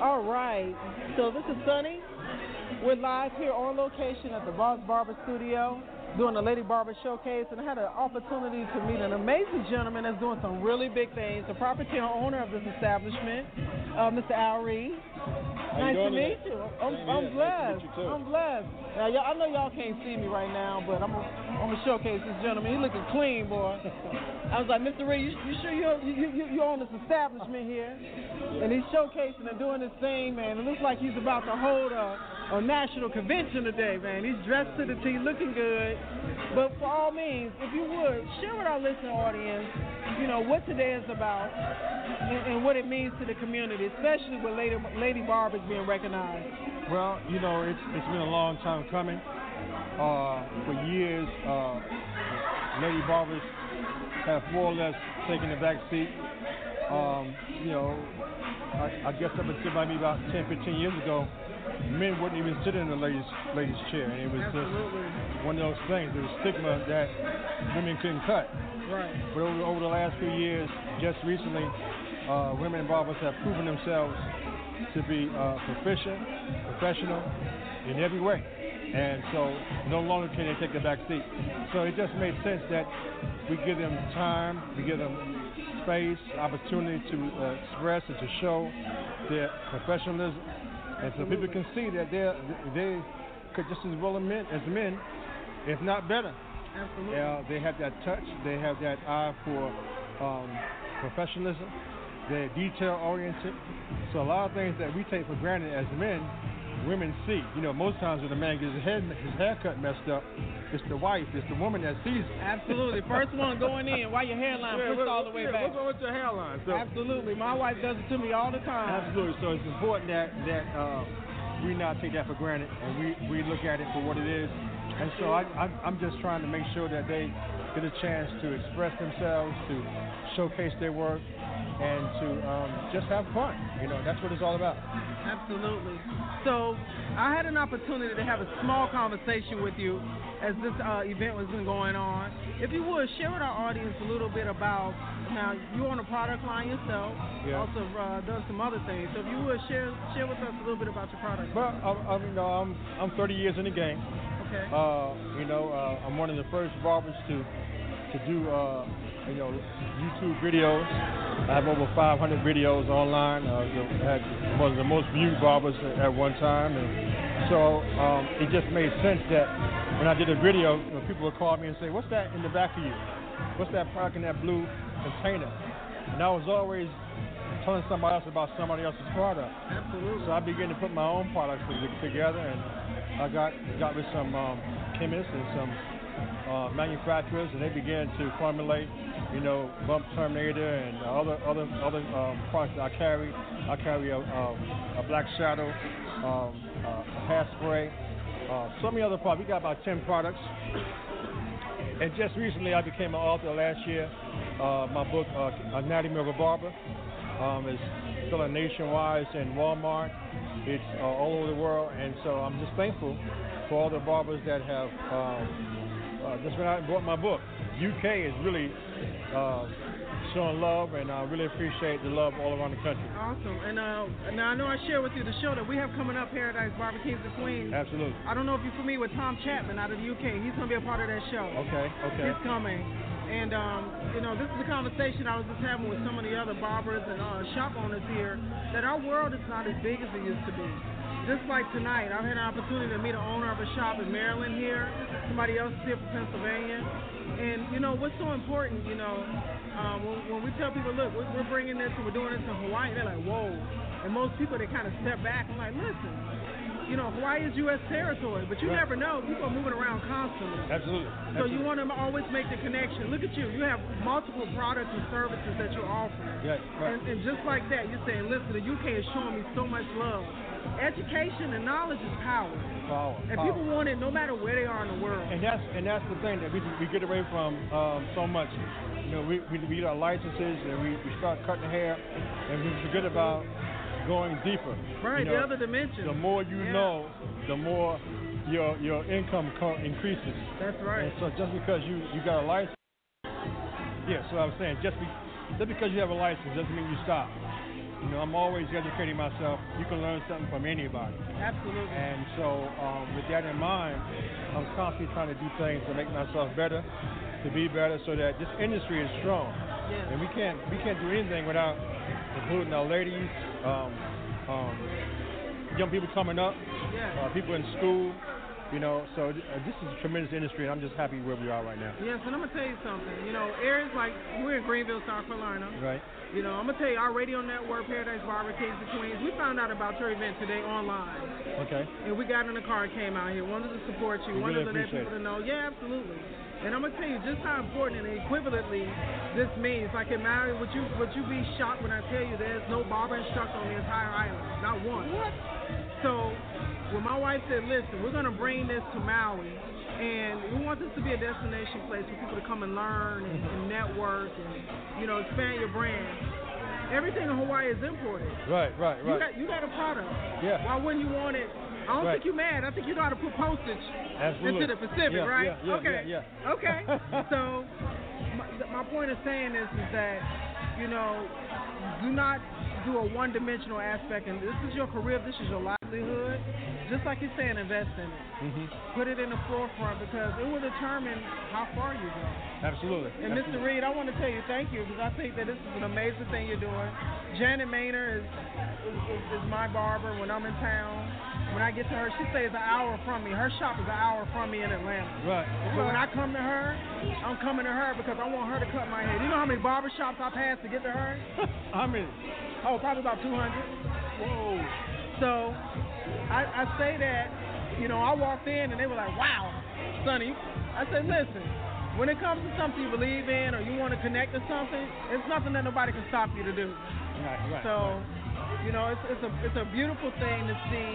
All right. So this is Sunny. We're live here on location at the Boss Barber Studio. Doing the Lady Barber Showcase, and I had an opportunity to meet an amazing gentleman that's doing some really big things. The property owner of this establishment, uh, Mr. Al Reed. Nice to meet you. I'm, Same I'm here. Blessed. you. I'm blessed. Now, y'all, I know y'all can't see me right now, but I'm gonna showcase this gentleman. He looking clean, boy. I was like, Mr. Reed, you, you sure you, you you you own this establishment here? And he's showcasing and doing his thing, man. It looks like he's about to hold a, a national convention today, man. He's dressed to the T, looking good. But for all means, if you would, share with our listening audience, you know, what today is about and, and what it means to the community, especially with Lady, Lady Barbers being recognized. Well, you know, it's it's been a long time coming. Uh, for years, uh, lady barbers have more or less taken the back seat. Um, you know, I, I guess up until maybe about 10, 15 years ago, men wouldn't even sit in the ladies ladies chair, and it was Absolutely. just one of those things. There was stigma that women couldn't cut. Right. But over, over the last few years, just recently, uh, women barbers have proven themselves to be uh, proficient, professional in every way. And so no longer can they take the back seat. So it just made sense that we give them time, we give them space, opportunity to uh, express and to show their professionalism. And so people can see that they they could just as well as men, as men, if not better. Absolutely. Uh, they have that touch. They have that eye for um, professionalism. They're detail oriented. So a lot of things that we take for granted as men, women see. You know, most times when a man gets his head his haircut messed up, it's the wife, it's the woman that sees it. Absolutely. First one going in, why your hairline Yeah, pushed what- all the way yeah, back. What's wrong with your hairline? So, Absolutely. My wife does it to me all the time. Absolutely. So it's important that that uh, we not take that for granted and we, we look at it for what it is. And so I, I I'm just trying to make sure that they get a chance to express themselves, to showcase their work, and to um, just have fun. You know, that's what it's all about. Absolutely. So I had an opportunity to have a small conversation with you as this uh, event was been going on. If you would share with our audience a little bit about now you own a product line yourself, Yeah. also uh, done some other things. So if you would share share with us a little bit about your product. Well, I, I mean, I'm I'm 30 years in the game. Okay. Uh, you know, uh, I'm one of the first barbers to to do uh, you know YouTube videos. I have over 500 videos online. Uh, had one of the most viewed barbers at at one time, and so um, it just made sense that when I did a video, you know, people would call me and say, "What's that in the back of you? What's that product in that blue container?" And I was always telling somebody else about somebody else's product. Absolutely. So I began to put my own products together, and I got got with some um, chemists and some uh, manufacturers, and they began to formulate, you know, Bump Terminator and other other other um, products I carry. I carry a, a, a Black Shadow, um, a hairspray, uh, so many other products. We got about ten products. And just recently, I became an author last year. Uh, my book, uh, Anatomy of a Barber, um, is selling nationwide in Walmart. It's uh, all over the world, and so I'm just thankful for all the barbers that have um, uh, just went out and bought my book. UK is really uh, showing love, and I really appreciate the love all around the country. Awesome. And uh, now I know I shared with you the show that we have coming up, Paradise Barber Kings and Queens. Absolutely. I don't know if you're familiar with Tom Chapman out of the UK. He's going to be a part of that show. Okay. Okay. It's coming. And, um, you know, this is a conversation I was just having with some of the other barbers and uh, shop owners here that our world is not as big as it used to be. Just like tonight, I've had an opportunity to meet the owner of a shop in Maryland here, somebody else is here from Pennsylvania. And, you know, what's so important, you know, um, when, when we tell people, look, we're, we're bringing this and we're doing this in Hawaii, they're like, whoa. And most people, they kind of step back and like, listen, you know, Hawaii is U.S. territory, but you Right. never know. People are moving around constantly. Absolutely. So Absolutely. you want to always make the connection. Look at you. You have multiple products and services that you're offering. Yeah, right. And, and just like that, you're saying, listen, the UK is showing me so much love. Education and knowledge is power. Power. And power. people want it no matter where they are in the world. And that's and that's the thing that we we get away from um, so much. You know, we, we we get our licenses and we, we start cutting hair, and we forget about going deeper. Right, You the other dimension. The more you Yeah. know, the more your your income co- increases. That's right. And so just because you you got a license, yeah. So I was saying just be, just because you have a license doesn't mean you stop. You know, I'm always educating myself. You can learn something from anybody. Absolutely. And so, um, with that in mind, I'm constantly trying to do things to make myself better, to be better, so that this industry is strong. Yes. And we can't we can't do anything without including our ladies, um, um, young people coming up, Yes. uh, people in school. You know, so uh, this is a tremendous industry, and I'm just happy where we are right now. Yes, and I'm gonna tell you something. You know, areas like we're in Greenville, South Carolina. Right. You know, I'm gonna tell you, our radio network, Paradise Barber, Kings and Queens. We found out about your event today online, Okay. and we got in the car, and came out here, wanted to support you, We wanted to let appreciate people to know. Yeah, absolutely. And I'm gonna tell you just how important and equivalently this means. Like in Maui, would you would you be shocked when I tell you there's no barber instructor on the entire island, not one. What? So when my wife said, listen, we're going to bring this to Maui, and we want this to be a destination place for people to come and learn and, and network and, you know, expand your brand. Everything in Hawaii is imported. Right. Right. right. You got you got a product. Yeah. Why wouldn't you want it? I don't Right. think you're mad. I think you know how to put postage Absolutely. into the Pacific, Yeah, right? yeah, yeah, okay. yeah, yeah. Okay. <laughs> so my, my point of saying this is that you know do not do a one-dimensional aspect, and this is your career, this is your livelihood. Just like you're saying, invest in it. hmm Put it in the forefront because it will determine how far you go. Absolutely. And Mr. Reed, I want to tell you thank you because I think that this is an amazing thing you're doing. Janet Maynard is is, is, is my barber when I'm in town. When I get to her, she stays an hour from me. Her shop is an hour from me in Atlanta. Right. So when I come to her, I'm coming to her because I want her to cut my hair. You know how many barber shops I passed to get to her? <laughs> How many? Oh, probably about 200. Whoa. So I, I say that, you know, I walked in and they were like, wow, Sonny. I said, listen, when it comes to something you believe in or you want to connect to something, it's nothing that nobody can stop you to do. Right. Right. So, you know, it's, it's a it's a beautiful thing to see.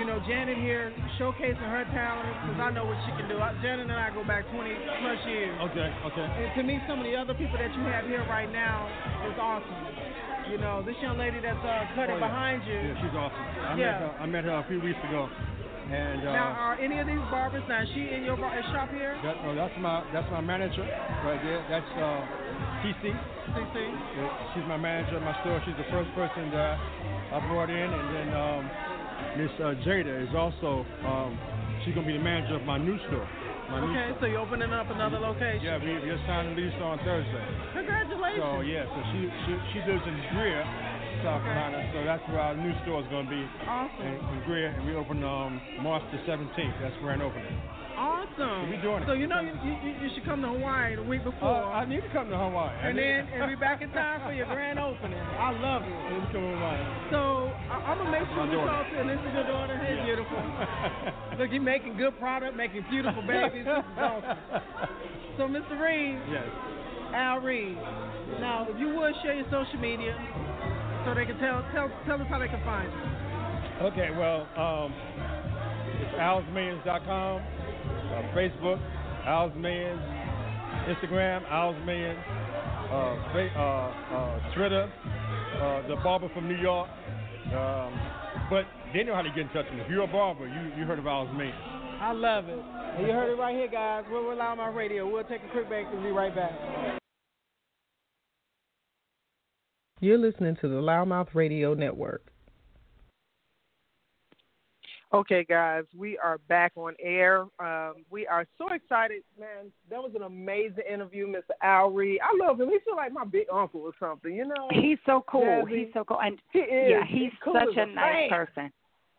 You know, Janet here showcasing her talent because I know what she can do. I, Janet and I go back 20 plus years. Okay. Okay. And to me, some of the other people that you have here right now is awesome. You know, this young lady that's uh, cutting Oh, yeah. behind you. Yeah, she's awesome. I Yeah. met her. I met her a few weeks ago, and uh, Now, are any of these barbers now? Is she in your bar- shop here? that, oh, that's my that's my manager right there. That's uh, TC. Uh, She's my manager my store. She's the first person that I brought in, and then um, Miss uh, Jada is also um, she's gonna be the manager of my new store. Okay, so you're opening up another location. Yeah, we just signed a lease on Thursday. Congratulations. So yeah, so she she, she lives in Greer, South Okay. Carolina. So that's where our new store is gonna be. Awesome. in, in Greer, and we open um, March the 17th. That's grand opening. Awesome. We doing it. So you know you, you, you should come to Hawaii the week before. Uh, I need to come to Hawaii. And then and be back in time for your grand opening. I love it. I need to come to Hawaii. So I, I'm gonna make sure we talk to. And this is your daughter. Hey, Yeah. beautiful. <laughs> Look, you're making good product, making beautiful babies. This is awesome. <laughs> So, Mr. Reed, Yes. Al Reed. Now, if you would share your social media, so they can tell tell tell us how they can find you. Okay, well, um, it's alsmillions.com, uh, Facebook, Al's Millions, Instagram, Al's Millions, uh, fa- uh, uh, Twitter, uh, the barber from New York. Um, but they know how to get in touch with me. If you're a barber, you, you heard of Al's Millions. I love it. And you heard it right here, guys. We're we're Loud Mouth Radio. We'll take a quick break and be right back. You're listening to the Loudmouth Radio Network. Okay, guys, we are back on air. Um, we are so excited, man. That was an amazing interview, Mr. Reed. I love him. He feel like my big uncle or something, you know. He's so cool. Jazzy. He's so cool, and He is. yeah, he's cool such a nice man. person.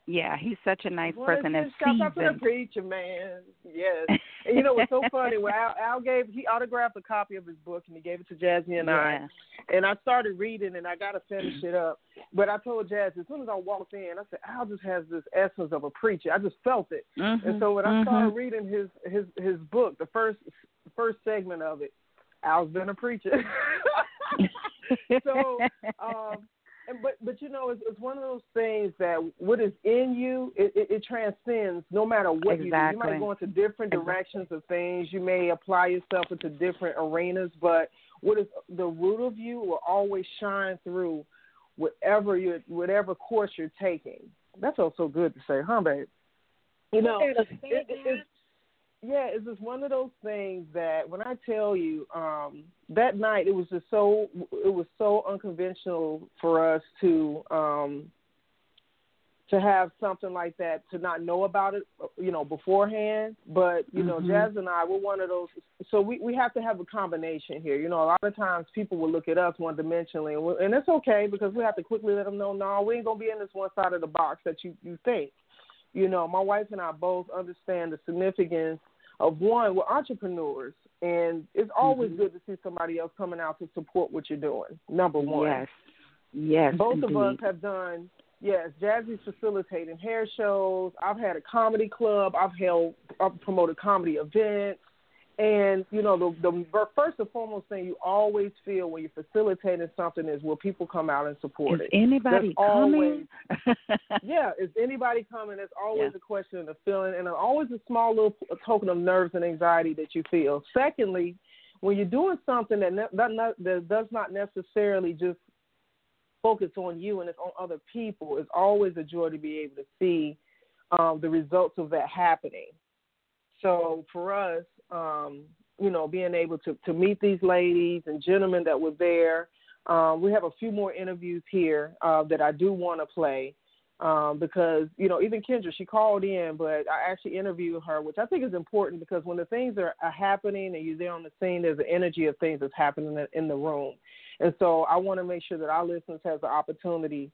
Yeah, he's such a nice Well, person and it's just shout out to the preacher, man. Yes. <laughs> And you know what's so funny? Well, Al, Al gave, he autographed a copy of his book and he gave it to Jazzy and I. And I started reading and I got to finish it up. But I told Jazz as soon as I walked in, I said, Al just has this essence of a preacher. I just felt it. Mhm, And so when I mhm. started reading his his his book, the first first segment of it, Al's been a preacher. <laughs> so um and but but you know it's, it's one of those things that what is in you it, it, it transcends no matter what you do. You might go into different Exactly. directions of things. You may apply yourself into different arenas, but what is the root of you will always shine through whatever you whatever course you're taking. That's also good to say, huh, babe? You know, it, it, it's yeah, it's just one of those things that when I tell you, um, that night it was just so it was so unconventional for us to um to have something like that to not know about it you know beforehand. But you know Mhm. jazz and i we're one of those so we we have to have a combination here. You know a lot of times people will look at us one dimensionally and, and it's okay because we have to quickly let them know no we ain't gonna be in this one side of the box that you you think. You know my wife and i both understand the significance of one we're entrepreneurs and it's always Mhm. good to see somebody else coming out to support what you're doing number one Yes. Yes. both indeed. of us have done yes jazzy's facilitating hair shows i've had a comedy club i've held i've promoted comedy events and you know the the first and foremost thing you always feel when you're facilitating something is will people come out and support Is it anybody There's coming? <laughs> yeah, is anybody coming? There's always Yeah. a question and a feeling, and always a small little token of nerves and anxiety that you feel. Secondly, when you're doing something that ne- that, not, that does not necessarily just focus on you and it's on other people, it's always a joy to be able to see um, the results of that happening. So for us, um, you know, being able to, to meet these ladies and gentlemen that were there, um, we have a few more interviews here uh, that I do want to play um, because, you know, even Kendra, she called in, but I actually interviewed her, which I think is important because when the things are, are happening and you're there on the scene, there's an energy of things that's happening in, the room. And so I want to make sure that our listeners have the opportunity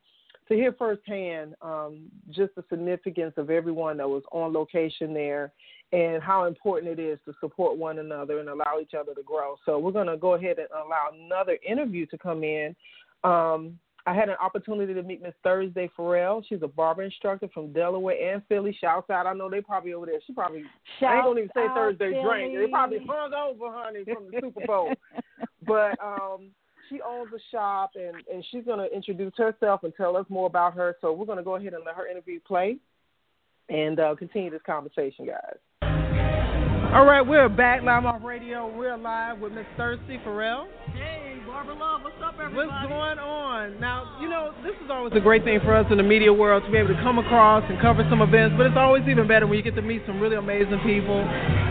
to hear firsthand um, just the significance of everyone that was on location there and how important it is to support one another and allow each other to grow. So we're going to go ahead and allow another interview to come in. Um, I had an opportunity to meet Miss Thursday Farrell. She's a barber instructor from Delaware and Philly. Shouts out. I know they probably over there. She probably I ain't gonna even say Thursday out, drink. They probably hung over, honey, from the Super Bowl. <laughs> but um she owns a shop and and she's going to introduce herself and tell us more about her. So we're going to go ahead and let her interview play and uh, continue this conversation, guys. All right, we're back live off radio. We're live with Miss Thursday Farrell. Hey, Barber Love, what's up, everybody? What's going on? Now, you know, this is always a great thing for us in the media world to be able to come across and cover some events, but it's always even better when you get to meet some really amazing people.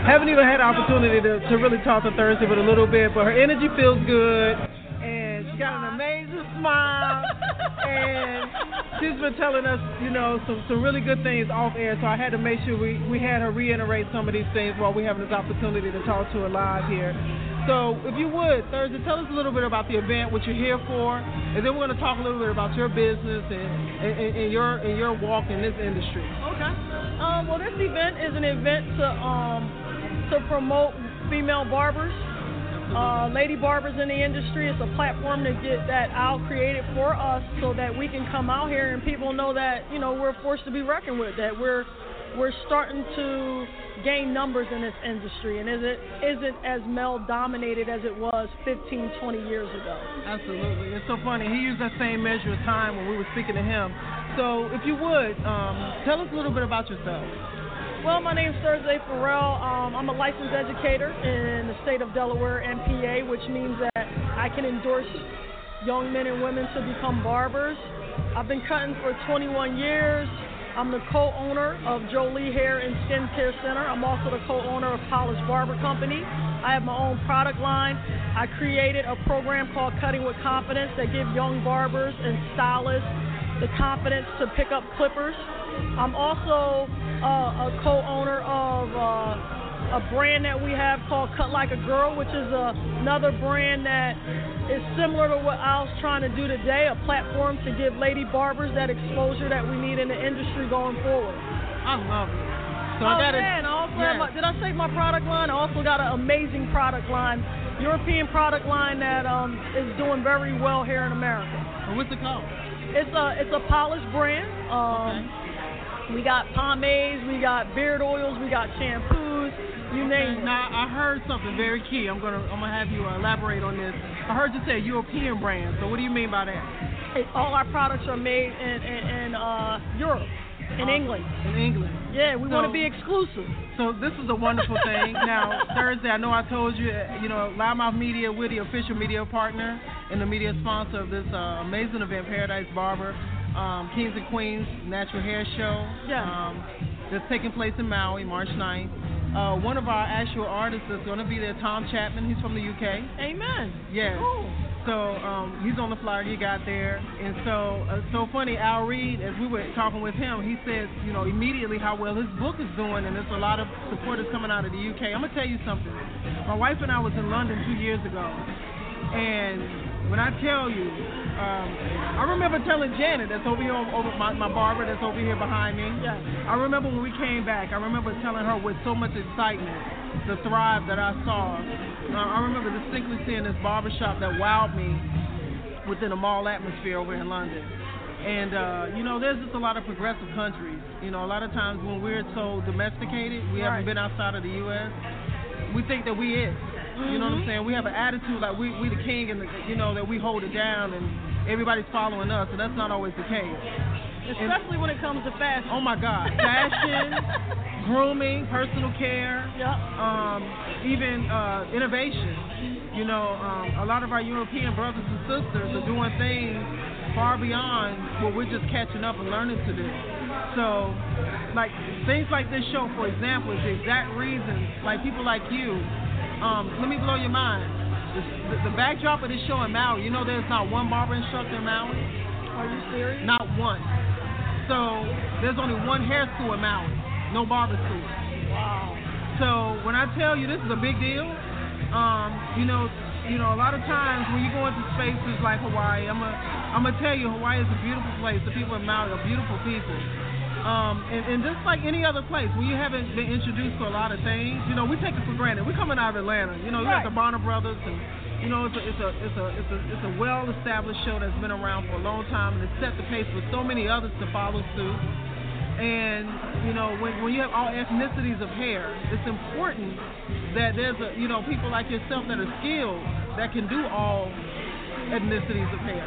Haven't even had the opportunity to, to really talk to Thursday, but a little bit, but her energy feels good, smile, <laughs> and she's been telling us, you know, some, some really good things off air, so I had to make sure we, we had her reiterate some of these things while we're having this opportunity to talk to her live here. So, if you would, Thursday, tell us a little bit about the event, what you're here for, and then we're going to talk a little bit about your business and, and, and your and your walk in this industry. Okay. Um, well, this event is an event to um, to promote female barbers, uh, lady barbers in the industry. It's a platform to get that out created for us so that we can come out here and people know that you know we're a force to be reckoned with. That we're we're starting to gain numbers in this industry, and is it isn't as male dominated as it was 15, 20 years ago. Absolutely. It's so funny. He used that same measure of time when we were speaking to him. So, if you would, um, tell us a little bit about yourself. Well, my name's Thursday Farrell. Um, I'm a licensed educator in the state of Delaware and PA, which means that I can endorse young men and women to become barbers. I've been cutting for 21 years. I'm the co-owner of Jolie Hair and Skin Care Center. I'm also the co-owner of Polish Barber Company. I have my own product line. I created a program called Cutting with Confidence that give young barbers and stylists the confidence to pick up clippers. I'm also uh, a co-owner of uh, a brand that we have called Cut Like a Girl, which is a, another brand that is similar to what I was trying to do today, a platform to give lady barbers that exposure that we need in the industry going forward. I love it. So oh I got man, I also yes. my, did I say my product line? I also got an amazing product line, European product line that um, is doing very well here in America. What's it called? It's a it's a polished brand. Um, we got pomades, we got beard oils, we got shampoos, you name it. Now I heard something very key. I'm gonna I'm gonna have you uh, elaborate on this. I heard you say European brand. So what do you mean by that? All our products are made in in, in uh, Europe, in England. In England. Yeah, we want to be exclusive. So this is a wonderful thing. Now Thursday, I know I told you, you know, Loudmouth Media, we're the official media partner and the media sponsor of this uh, amazing event, Paradise Barber, um, Kings and Queens Natural Hair Show. Yeah. Um, that's taking place in Maui, March 9th. Uh, one of our actual artists is going to be there, Tom Chapman. He's from the UK. Amen. Yes. Cool. So um, he's on the flyer he got there, and so uh, so funny. Al Reed, as we were talking with him, he says you know immediately how well his book is doing, and there's a lot of supporters coming out of the UK. I'm gonna tell you something. My wife and I was in London two years ago, and when I tell you, um, I remember telling Janet that's over here over my, my barber that's over here behind me. Yeah. I remember when we came back. I remember telling her with so much excitement the thrive that I saw. Uh, I remember distinctly seeing this barbershop that wowed me within a mall atmosphere over in London. And uh, you know, there's just a lot of progressive countries. You know, a lot of times when we're so domesticated, we Right. haven't been outside of the U.S. We think that we it. You know what I'm saying? We have an attitude like we we the king and the, you know that we hold it down and everybody's following us, and that's not always the case. Especially when it comes to fashion. Oh my God, <laughs> fashion, grooming, personal care, Yep. um, even uh, innovation. You know, um, a lot of our European brothers and sisters are doing things far beyond what we're just catching up and learning to do. So, like things like this show, for example, is the exact reason. Like people like you. Um, let me blow your mind. The, the, the backdrop of this show in Maui, you know, there's not one barber instructor in Maui. Are you serious? Not one. So there's only one hair school in Maui, no barber school. Wow. So when I tell you this is a big deal, um, you know, you know, a lot of times when you go into spaces like Hawaii, I'm a, I'm gonna tell you, Hawaii is a beautiful place. The people in Maui are beautiful people. Um, and, and just like any other place, when you haven't been introduced to a lot of things, you know, we take it for granted. We're coming out of Atlanta. You know, you got the Bronner Brothers, and you know, it's a, it's a, it's a, it's a, it's a well-established show that's been around for a long time, and it's set the pace for so many others to follow suit. And you know, when, when you have all ethnicities of hair, it's important that there's a, you know, people like yourself that are skilled that can do all ethnicities of hair.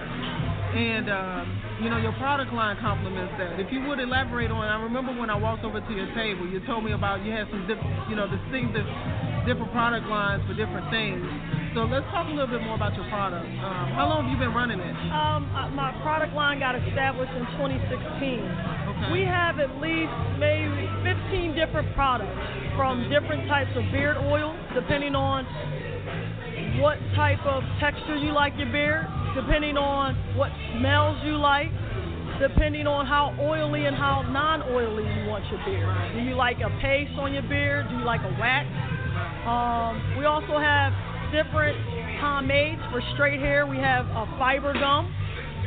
And um, you know, your product line complements that. If you would elaborate on, I remember when I walked over to your table, you told me about you had some, diff, you know, distinctive, different product lines for different things. So let's talk a little bit more about your product. Um, how long have you been running it? Um, uh, my product line got established in 2016. Okay. We have at least maybe 15 different products from different types of beard oil, depending on what type of texture you like your beard, depending on what smells you like, depending on how oily and how non-oily you want your beard. Do you like a paste on your beard? Do you like a wax? Um, we also have different pomades for straight hair. We have a fiber gum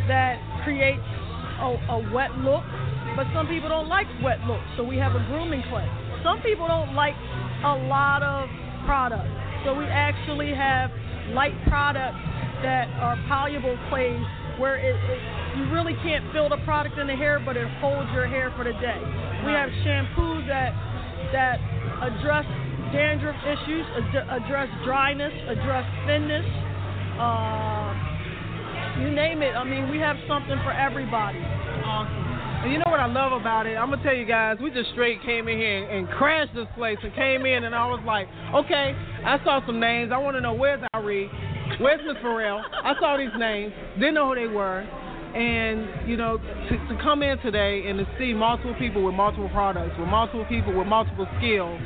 that creates a, a wet look, but some people don't like wet looks, so we have a grooming clay. Some people don't like a lot of product, so we actually have light products that are polluable clays where it, it you really can't feel the product in the hair, but it holds your hair for the day. We have shampoos that that address dandruff issues, ad- address dryness, address thinness, uh, you name it. I mean, we have something for everybody. Awesome. And you know what I love about it? I'm gonna tell you guys, we just straight came in here and crashed this place and came in and I was like, okay, I saw some names. I want to know where's Ari, where's Miss Farrell. I saw these names, didn't know who they were, and you know, to, to come in today and to see multiple people with multiple products, with multiple people with multiple skills,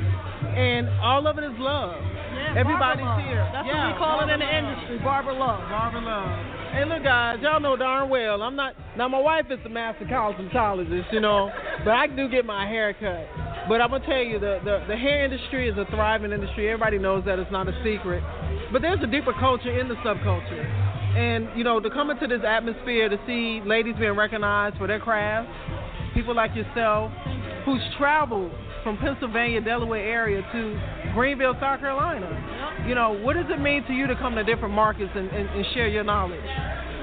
and all of it is love. Yeah, Everybody's love. here. That's Yeah, what we call it in the love. industry, Barber love. Barber love. Hey, look, guys, y'all know darn well I'm not. Now, my wife is a master cosmetologist, you know, but I do get my hair cut. But I'm gonna tell you, the, the the hair industry is a thriving industry. Everybody knows that it's not a secret. But there's a deeper culture in the subculture, and you know, to come into this atmosphere to see ladies being recognized for their craft, people like yourself, who's traveled from Pennsylvania, Delaware area to Greenville, South Carolina. You know, what does it mean to you to come to different markets and, and, and share your knowledge?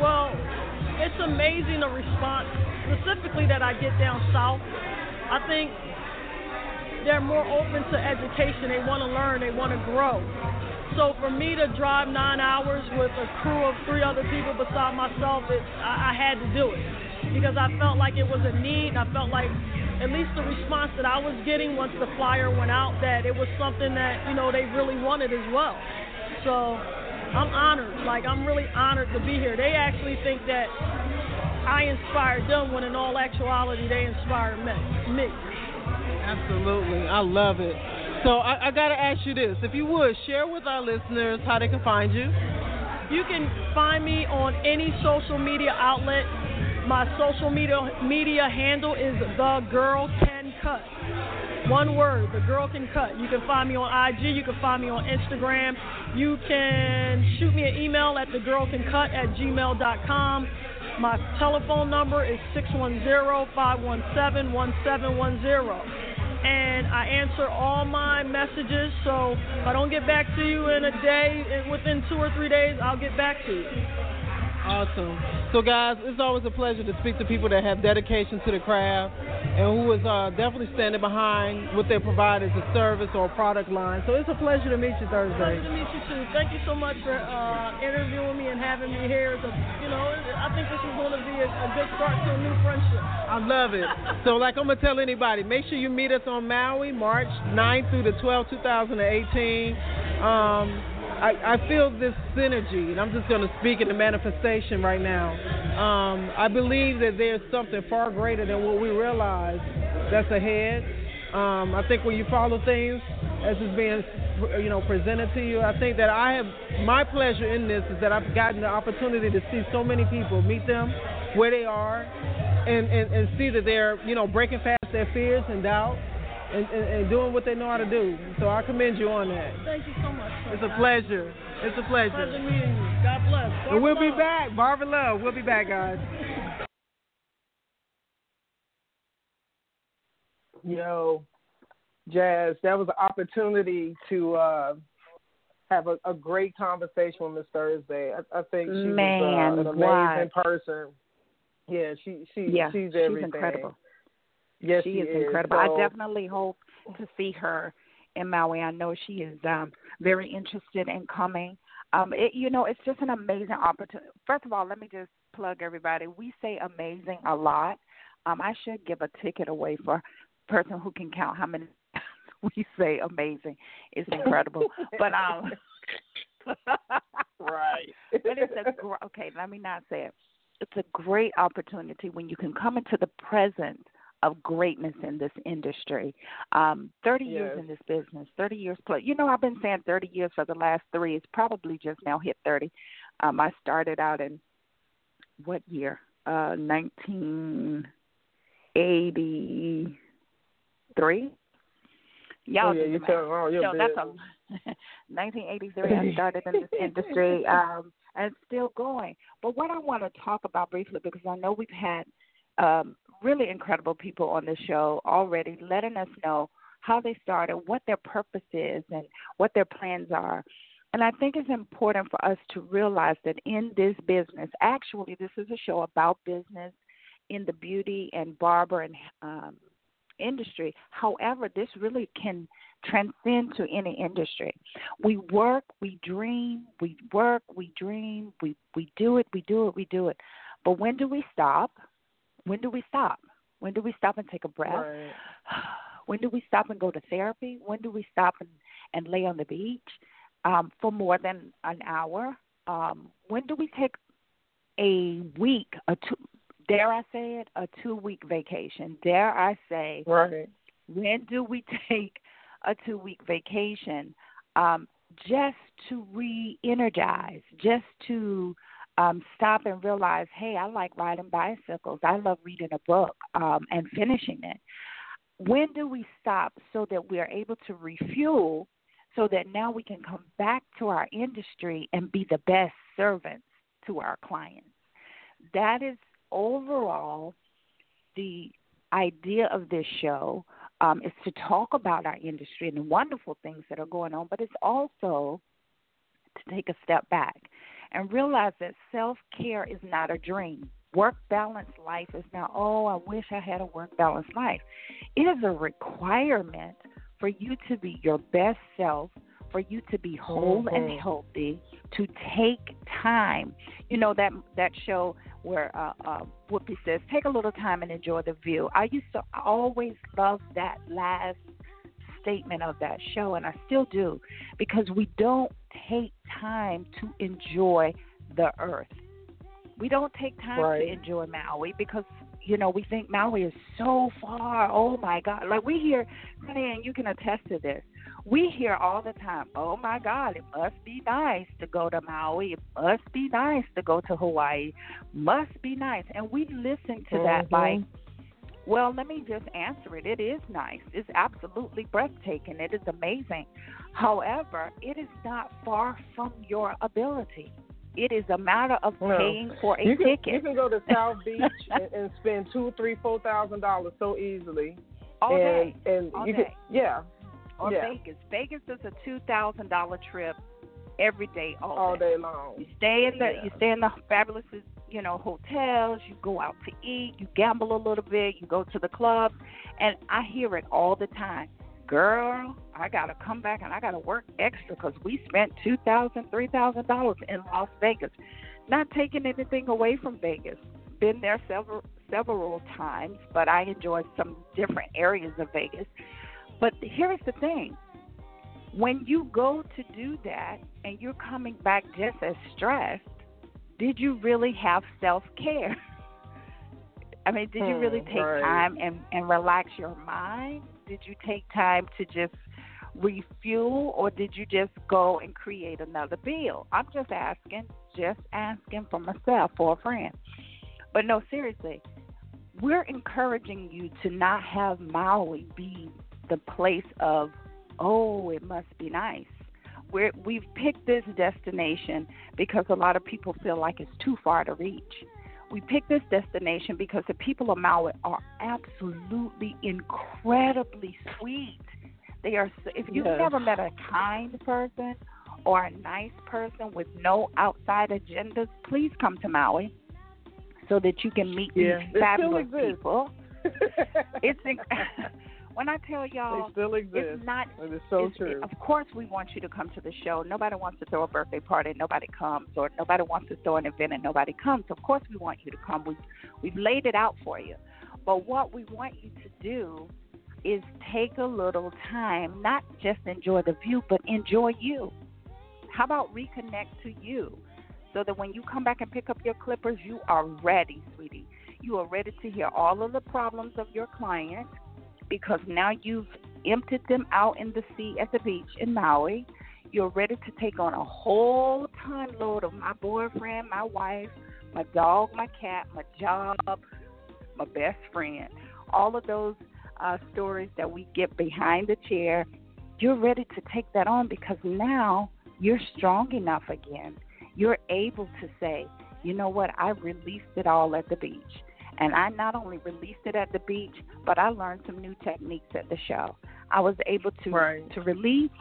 Well, it's amazing the response, specifically that I get down south. I think they're more open to education. They want to learn. They want to grow. So for me to drive nine hours with a crew of three other people beside myself, it, I, I had to do it because I felt like it was a need. I felt like at least the response that I was getting once the flyer went out that it was something that you know they really wanted as well. So I'm honored. Like I'm really honored to be here. They actually think that I inspired them when in all actuality they inspired me. me. Absolutely, I love it. So I, I got to ask you this. If you would, share with our listeners how they can find you. You can find me on any social media outlet. My social media media handle is the girl can cut. One word, the girl can cut. You can find me on IG. You can find me on Instagram. You can shoot me an email at thegirlcancut at gmail.com. My telephone number is 610-517-1710. And I answer all my messages, so if I don't get back to you in a day, within two or three days, I'll get back to you. Awesome. So, guys, it's always a pleasure to speak to people that have dedication to the craft and who is uh, definitely standing behind what they provide as a service or a product line. So, it's a pleasure to meet you Thursday. Pleasure to meet you too. Thank you so much for uh, interviewing me and having me here. A, you know, I think this is going to be a, a good start to a new friendship. I love it. so, like I'm gonna tell anybody, make sure you meet us on Maui, March 9th through the 12th, 2018. Um, I, I feel this synergy, and I'm just going to speak in the manifestation right now. Um, I believe that there's something far greater than what we realize that's ahead. Um, I think when you follow things as it's being, you know, presented to you, I think that I have my pleasure in this is that I've gotten the opportunity to see so many people, meet them where they are, and, and, and see that they're, you know, breaking past their fears and doubt and, and, and doing what they know how to do. So I commend you on that. Thank you so much. It's a pleasure. It's a pleasure. Pleasure meeting you. God bless. And we'll be Love. back. Barber Love. We'll be back, guys. Yo, Jazz, that was an opportunity to uh, have a, a great conversation with Miss Thursday. I, I think she Man, was uh, an amazing what? person. Yeah, she she Yeah, she's she's everything. incredible. Yes, she, she is incredible. So- I definitely hope to see her in Maui. I know she is um, very interested in coming. Um, it, you know, it's just an amazing opportunity. First of all, let me just plug everybody. We say amazing a lot. Um, I should give a ticket away for a person who can count how many <laughs> we say amazing. It's incredible. <laughs> but um, right. <laughs> but it's a gr- okay. Let me not say it. It's a great opportunity when you can come into the presence of greatness in this industry. Um, Thirty years in this business, thirty years plus. You know, I've been saying thirty years for the last three. It's probably just now hit thirty. Um, I started out in what year? Uh, nineteen eighty three. Y'all oh, yeah, you tell, oh, you're No, that's a <laughs> 1983. I <laughs> started in this industry, um, and it's still going. But what I want to talk about briefly, because I know we've had um, really incredible people on this show already, letting us know how they started, what their purpose is, and what their plans are. And I think it's important for us to realize that in this business, actually, this is a show about business in the beauty and barber and um, industry. However, this really can transcend to any industry. We work, we dream, we work, we dream, we we do it, we do it, we do it. But when do we stop? When do we stop? When do we stop and take a breath? Right. <sighs> When do we stop and go to therapy? When do we stop and, and lay on the beach um, for more than an hour? Um, when do we take a week, a two, dare I say it, a two week vacation? Dare I say, Right. when do we <laughs> take a two week vacation um, just to re energize, just to um, stop and realize, hey, I like riding bicycles. I love reading a book um, and finishing it. When do we stop so that we are able to refuel so that now we can come back to our industry and be the best servants to our clients? That is overall the idea of this show um, is to talk about our industry and the wonderful things that are going on, but it's also to take a step back and realize that self care is not a dream. Work balance life is not, oh, I wish I had a work balance life. It is a requirement for you to be your best self, for you to be whole Mhm. and healthy, to take time. You know that that show where uh, uh, Whoopi says, "Take a little time and enjoy the view." I used to always love that last statement of that show, and I still do, because we don't take time to enjoy the earth. We don't take time Right. to enjoy Maui because you know we think Maui is so far. Oh my God! Like we hear, and you can attest to this. We hear all the time, oh my God, it must be nice to go to Maui. It must be nice to go to Hawaii. Must be nice. And we listen to that Mhm. like, well, let me just answer it. It is nice. It's absolutely breathtaking. It is amazing. However, it is not far from your ability. It is a matter of No. paying for a you can, ticket. You can go to South <laughs> Beach and, and spend two, three, four thousand dollars so easily. all and, day. And All you day. can, yeah, Or yeah. Vegas. Vegas is a two thousand dollar trip every day, all, all day. day long. You stay in the Yeah. you stay in the fabulous you know hotels. You go out to eat. You gamble a little bit. You go to the club, and I hear it all the time. Girl, I gotta come back and I gotta work extra because we spent two thousand, three thousand dollars in Las Vegas. Not taking anything away from Vegas. Been there several several times, but I enjoy some different areas of Vegas. But here's the thing: when you go to do that and you're coming back just as stressed, did you really have self care? <laughs> I mean, did you really Hmm, take right. time and, and relax your mind? Did you take time to just refuel or did you just go and create another bill? I'm just asking, just asking for myself, for a friend. But no, seriously, we're encouraging you to not have Maui be the place of, oh, it must be nice. We're, we've picked this destination because a lot of people feel like it's too far to reach. We picked this destination because the people of Maui are absolutely incredibly sweet. They are. If you've Yes. never met a kind person or a nice person with no outside agendas, please come to Maui so that you can meet Yeah, these fabulous people. <laughs> It's inc- <laughs> when I tell y'all, they still exist. it's not It is so true. Of course, we want you to come to the show. Nobody wants to throw a birthday party and nobody comes, or nobody wants to throw an event and nobody comes. Of course, we want you to come. We've we've laid it out for you. But what we want you to do is take a little time, not just enjoy the view, but enjoy you. How about reconnect to you, so that when you come back and pick up your clippers, you are ready, sweetie. You are ready to hear all of the problems of your client because now you've emptied them out in the sea at the beach in Maui. You're ready to take on a whole ton load of my boyfriend, my wife, my dog, my cat, my job, my best friend. All of those uh, stories that we get behind the chair. You're ready to take that on because now you're strong enough again. You're able to say, you know what, I released it all at the beach. And I not only released it at the beach, but I learned some new techniques at the show. I was able to Right. to release,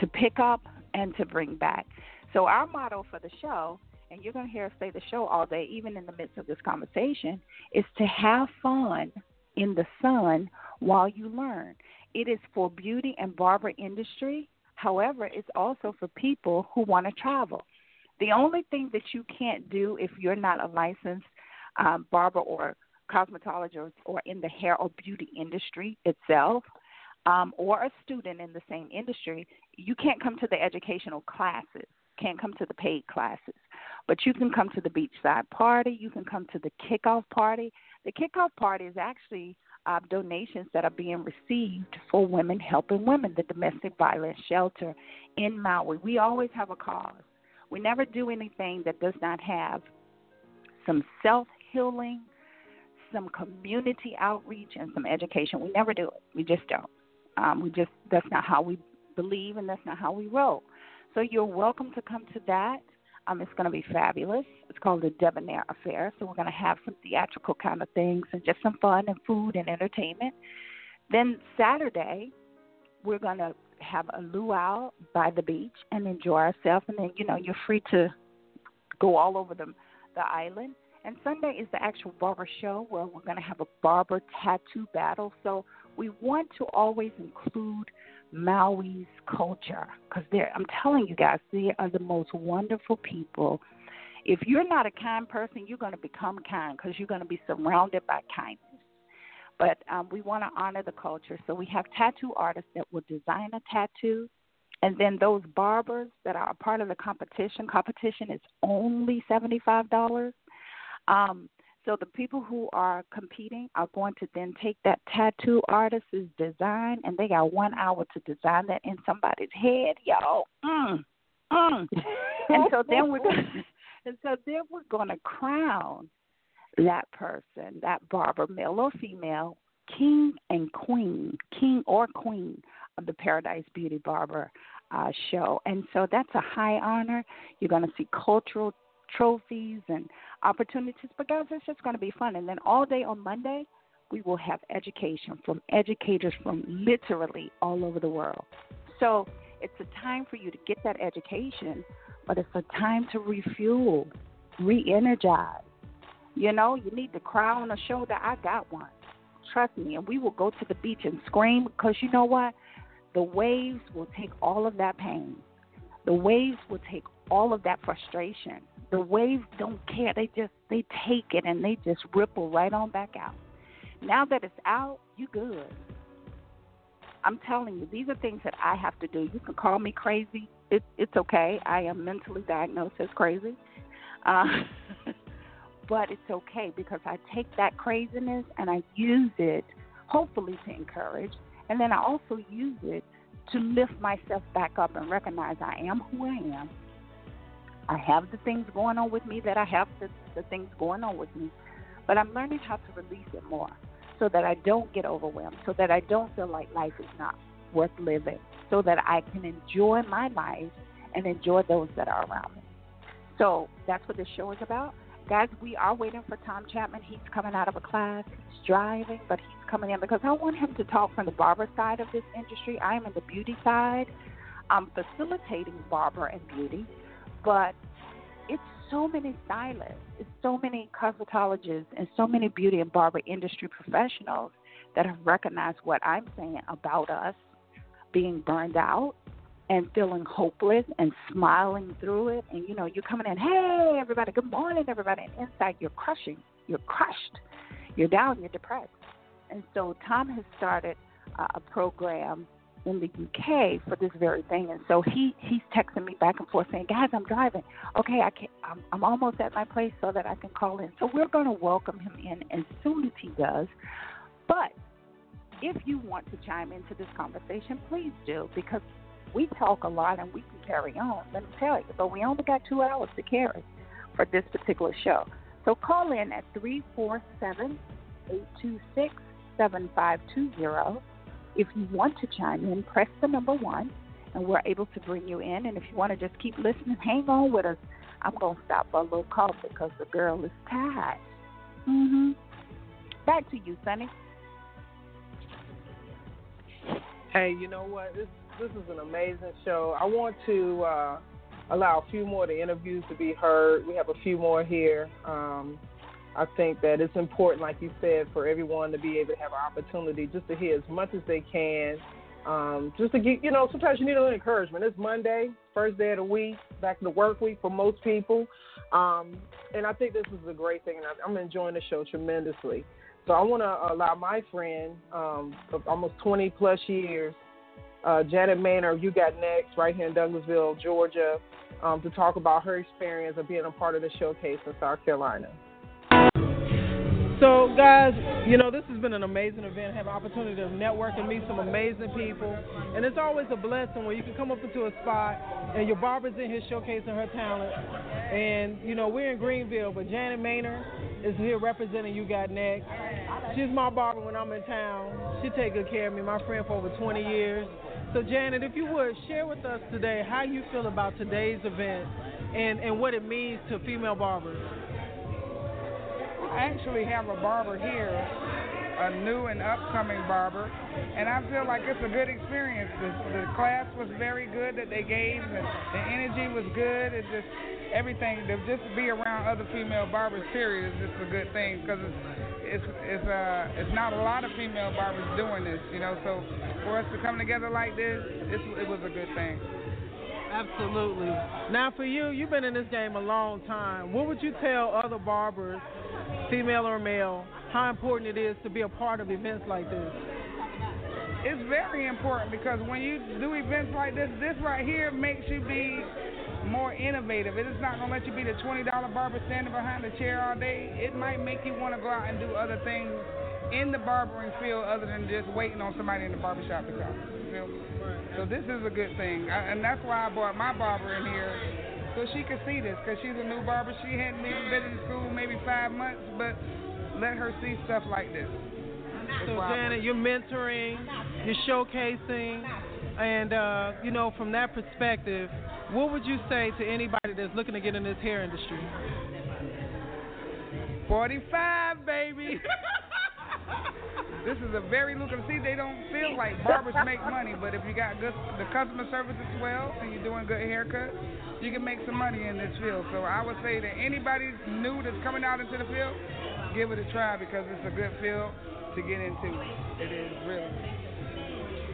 to pick up, and to bring back. So our motto for the show, and you're going to hear us say the show all day, even in the midst of this conversation, is to have fun in the sun while you learn. It is for beauty and barber industry. However, it's also for people who want to travel. The only thing that you can't do if you're not a licensed um, barber or cosmetologist or in the hair or beauty industry itself, um, or a student in the same industry, you can't come to the educational classes, can't come to the paid classes. But you can come to the beachside party, you can come to the kickoff party. The kickoff party is actually uh, donations that are being received for women helping women, the domestic violence shelter in Maui. We always have a cause. We never do anything that does not have some self healing, some community outreach, and some education. We never do it. We just don't. Um, we just that's not how we believe, and that's not how we roll. So you're welcome to come to that. Um, it's going to be fabulous. It's called the Debonair Affair. So we're going to have some theatrical kind of things and just some fun and food and entertainment. Then Saturday, we're going to have a luau by the beach and enjoy ourselves. And then you know you're free to go all over the the island. And Sunday is the actual barber show where we're going to have a barber tattoo battle. So we want to always include Maui's culture because they're. I'm telling you guys, they are the most wonderful people. If you're not a kind person, you're going to become kind because you're going to be surrounded by kindness. But um, we want to honor the culture, so we have tattoo artists that will design a tattoo, and then those barbers that are a part of the competition. Competition is only seventy five dollars. Um, So the people who are competing are going to then take that tattoo artist's design, and they got one hour to design that in somebody's head, y'all. Mm, mm. and so then we're going, <laughs> <laughs> and so then we're going to crown that person, that barber, male or female, king and queen, king or queen of the Paradise Beauty Barber uh, show. And so that's a high honor. You're going to see cultural trophies and opportunities. But guys, it's just going to be fun. And then all day on Monday, we will have education from educators from literally all over the world. So it's a time for you to get that education, but it's a time to refuel, re energize. You know, you need to cry on the shoulder. I got one. Trust me. And we will go to the beach and scream because you know what? The waves will take all of that pain. The waves will take all of that frustration. The waves don't care. They just they take it and they just ripple right on back out. Now that it's out, you good. I'm telling you, these are things that I have to do. You can call me crazy. It, it's okay. I am mentally diagnosed as crazy. Uh, <laughs> but it's okay because I take that craziness and I use it, hopefully, to encourage. And then I also use it to lift myself back up and recognize I am who I am. I have the things going on with me that I have the, the things going on with me. But I'm learning how to release it more so that I don't get overwhelmed, so that I don't feel like life is not worth living, so that I can enjoy my life and enjoy those that are around me. So that's what this show is about. Guys, we are waiting for Tom Chapman. He's coming out of a class. He's driving, but he's coming in because I want him to talk from the barber side of this industry. I am in the beauty side. I'm facilitating barber and beauty, but it's so many stylists, it's so many cosmetologists, and so many beauty and barber industry professionals that have recognized what I'm saying about us being burned out and feeling hopeless and smiling through it. And you know, you're coming in, hey, everybody, good morning, everybody. And inside, you're crushing, you're crushed, you're down, you're depressed. And so, Tom has started uh, a program in the UK for this very thing. And so he he's texting me back and forth saying, "Guys, I'm driving. Okay, I can I'm, I'm almost at my place so that I can call in." So we're going to welcome him in as soon as he does. But if you want to chime into this conversation, please do because we talk a lot and we can carry on. Let me tell you, but we only got two hours to carry for this particular show. So call in at three four seven eight two six seven five two zero. If you want to chime in, press the number one, and we're able to bring you in. And if you want to just keep listening, hang on with us. I'm going to stop for a little call because the girl is tired. Mm-hmm. Back to you, Sonny. Hey, you know what? This this is an amazing show. I want to uh, allow a few more of the interviews to be heard. We have a few more here. Um, I think that it's important, like you said, for everyone to be able to have an opportunity just to hear as much as they can. Um, just to get, you know, sometimes you need a little encouragement. It's Monday, first day of the week, back to the work week for most people. Um, and I think this is a great thing, and I'm enjoying the show tremendously. So I want to allow my friend um, of almost 20 plus years, uh, Janet Maynard, You Got Next, right here in Douglasville, Georgia, um, to talk about her experience of being a part of the showcase in South Carolina. So, guys, you know, this has been an amazing event. I Have an opportunity to network and meet some amazing people. And it's always a blessing when you can come up into a spot and your barber's in here showcasing her talent. And, you know, we're in Greenville, but Janet Maynard is here representing You Got Next. She's my barber when I'm in town. She take good care of me, my friend for over 20 years. So, Janet, if you would, share with us today how you feel about today's event and, and what it means to female barbers. Actually have a barber here, a new and upcoming barber, and I feel like it's a good experience. The, the class was very good that they gave, and the energy was good. It just everything to just be around other female barbers. Period is just a good thing because it's it's it's uh it's not a lot of female barbers doing this, you know. So for us to come together like this, it's, it was a good thing. Absolutely. Now, for you, you've been in this game a long time. What would you tell other barbers female or male, how important it is to be a part of events like this? it's very important because when you do events like this, this right here makes you be more innovative. It is not gonna let you be the twenty dollar barber standing behind the chair all day. It might make you want to go out and do other things in the barbering field other than just waiting on somebody in the barbershop to come. You? So this is a good thing, I, and that's why I brought my barber in here so she could see this because she's a new barber. She hadn't even been in school maybe five months, but let her see stuff like this. So Janet, you're mentoring, you're showcasing, and uh, you know from that perspective, what would you say to anybody that's looking to get in this hair industry? 45, baby. this is a very lucrative. See, they don't feel like barbers make money, but if you got good, the customer service is well, and you're doing good haircuts, you can make some money in this field. So I would say that anybody new that's coming out into the field, give it a try because it's a good field to get into. It is really.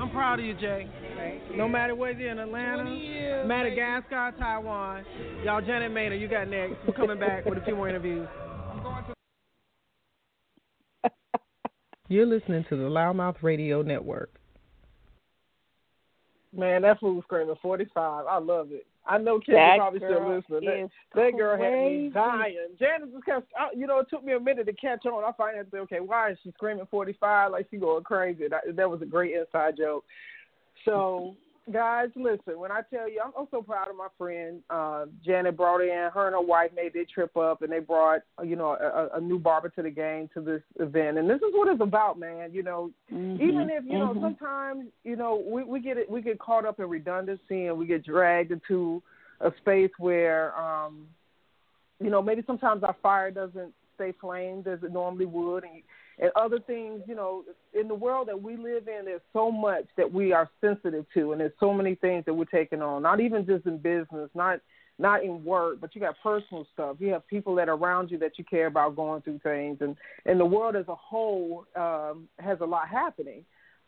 I'm proud of you, Jay. Thank you. No matter whether you're in Atlanta, years, Madagascar, Taiwan, y'all, Janet Maynard, you got next. We're coming back with a few more interviews. To <laughs> You're listening to the Loudmouth Radio Network. Man, that fool screaming 45. I love it. I know kids are probably still listening. That, that girl had me dying. Janice just kept, I- you know, it took me a minute to catch on. I finally said, okay, why is she screaming 45 like she going crazy? That, that was a great inside joke. So, guys, listen, when I tell you, I'm, I'm so proud of my friend. Uh, Janet brought in, her and her wife made their trip up, and they brought, you know, a, a new barber to the game to this event. And this is what it's about, man. You know, Mm-hmm. even if you know sometimes you know we we get it we get caught up in redundancy and we get dragged into a space where um you know maybe sometimes our fire doesn't stay flamed as it normally would and and other things you know in the world that we live in there's so much that we are sensitive to and there's so many things that we're taking on not even just in business not not in work, but you got personal stuff. You have people that are around you that you care about going through things, and and the world as a whole um, has a lot happening.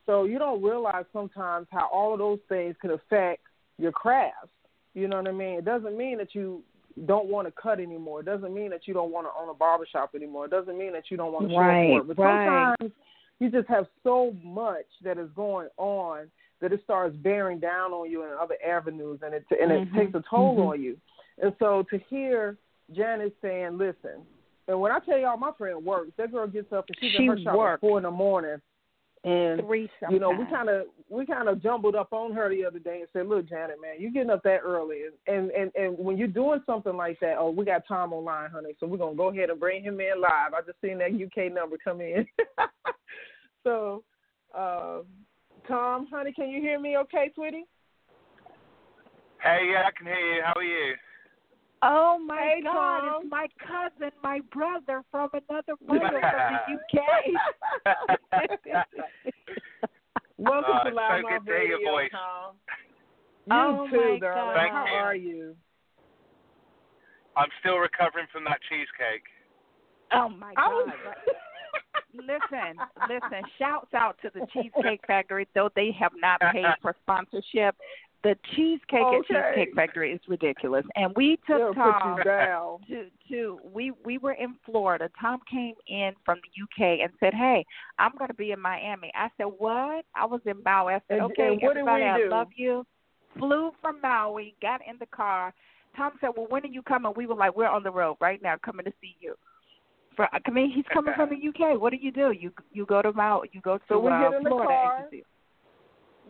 So you don't realize sometimes how all of those things could affect your craft. You know what I mean? It doesn't mean that you don't want to cut anymore. It doesn't mean that you don't want to own a barbershop anymore. It doesn't mean that you don't want to Right, show up. But right. sometimes you just have so much that is going on that it starts bearing down on you in other avenues, and it and it Mhm, takes a toll mhm. on you. And so to hear Janice saying, "Listen," and when I tell y'all, my friend works. That girl gets up and she's She in her shop works. at four in the morning, and Three you know, we kind of we kind of jumbled up on her the other day and said, "Look, Janet, man, you getting up that early, and and and when you're doing something like that, oh, we got Tom online, honey, so we're gonna go ahead and bring him in live. I just seen that UK number come in, <laughs> so." Uh, Tom, honey, can you hear me okay, sweetie? Hey, yeah, I can hear you. How are you? Oh my Hey, God! Tom. It's my cousin, my brother from another <laughs> mother from the UK. <laughs> Welcome Oh, to it's Loud so Mouth good to hear your Radio, voice. Tom. You Oh, too, my darling. Thank How you. are you? I'm still recovering from that cheesecake. oh my I God! was- listen, listen. Shouts out to the Cheesecake Factory, though they have not paid for sponsorship. The cheesecake at Okay. Cheesecake Factory is ridiculous, and we took They'll Tom put you down. to to we we were in Florida. Tom came in from the UK and said, "Hey, I'm going to be in Miami." I said, "What?" I was in Maui. I said, And- "Okay, and everybody, I love you." Flew from Maui, got in the car. Tom said, "Well, when are you coming?" We were like, "We're on the road right now, coming to see you." For I mean, he's coming from the UK. What do you do? You you go to Maui, you go to So uh, get in the Florida. car. and you see-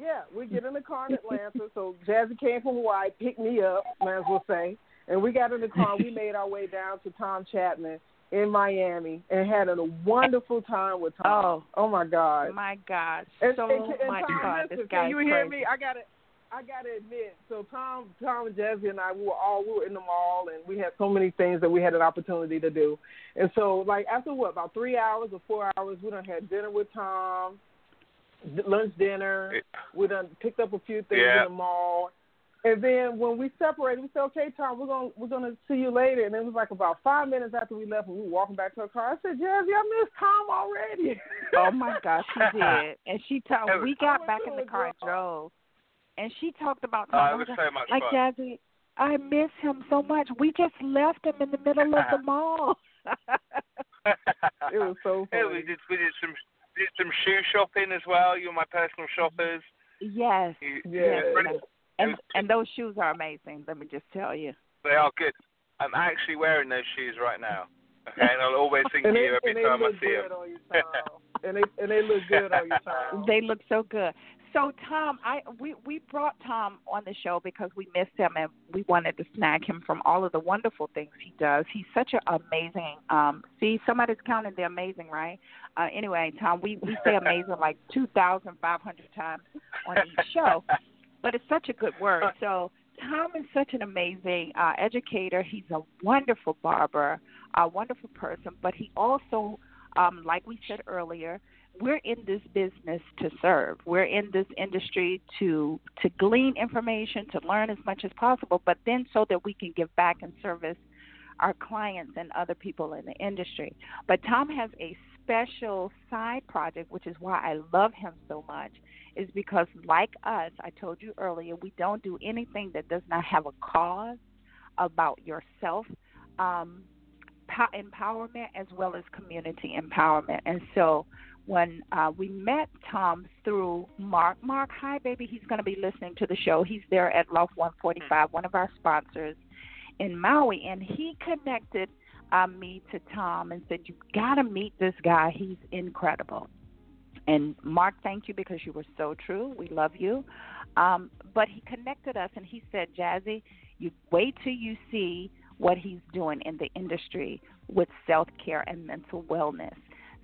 Yeah, we get in the car in Atlanta. so Jazzy came from Hawaii, picked me up, might as well say. And we got in the car. We made our way down to Tom Chapman in Miami and had a wonderful time with Tom. Oh. oh my God. My God, And, so and, and Tom, fun. listen, This can you hear crazy. me? I gotta, I gotta admit. So Tom, Tom and Jazzy and I, we were all we were in the mall, and we had so many things that we had an opportunity to do. And so, like after what, about three hours or four hours, we done had dinner with Tom, lunch dinner. We done picked up a few things Yeah. in the mall. And then when we separated, we said, "Okay, Tom, we're gonna we're gonna see you later." And it was like about five minutes after we left, and we were walking back to our car. I said, "Jazzy, I miss Tom already." <laughs> Oh my gosh, she <laughs> did. And she talked. It was- We got oh, back in the car and drove, and she talked about Oh, Tom. it I was was so much like, fun. Jazzy, I miss him so much. We just left him in the middle of the <laughs> mall. It was so Yeah, funny. we did we did some did some shoe shopping as well. You're my personal shoppers. Yes. You, yes. really- And and those shoes are amazing. Let me just tell you. They are good. I'm actually wearing those shoes right now. Okay, and I'll always think of you every time I see them. you, and they and they look good on you, <laughs> Tom. They look so good. So Tom, I we we brought Tom on the show because we missed him and we wanted to snag him from all of the wonderful things he does. He's such an amazing. Um, see, somebody's counting the amazing, right? Uh, anyway, Tom, we we say amazing like two thousand five hundred times on each <laughs> show, but it's such a good word. So Tom is such an amazing uh, educator. He's a wonderful barber, a wonderful person, but he also, um, like we said earlier, we're in this business to serve. We're in this industry to to glean information, to learn as much as possible, but then so that we can give back and service our clients and other people in the industry. But Tom has a special side project, which is why I love him so much, is because like us, I told you earlier, we don't do anything that does not have a cause about yourself. Um, empowerment as well as community empowerment. And so when uh, we met Tom through Mark, Mark, hi baby, he's going to be listening to the show. He's there at Love 145, one of our sponsors in Maui, and he connected uh, me to Tom and said, "You got to meet this guy. He's incredible." And Mark, thank you because you were so true. We love you. Um, but he connected us and he said, Jazzy, you wait till you see what he's doing in the industry with self care and mental wellness.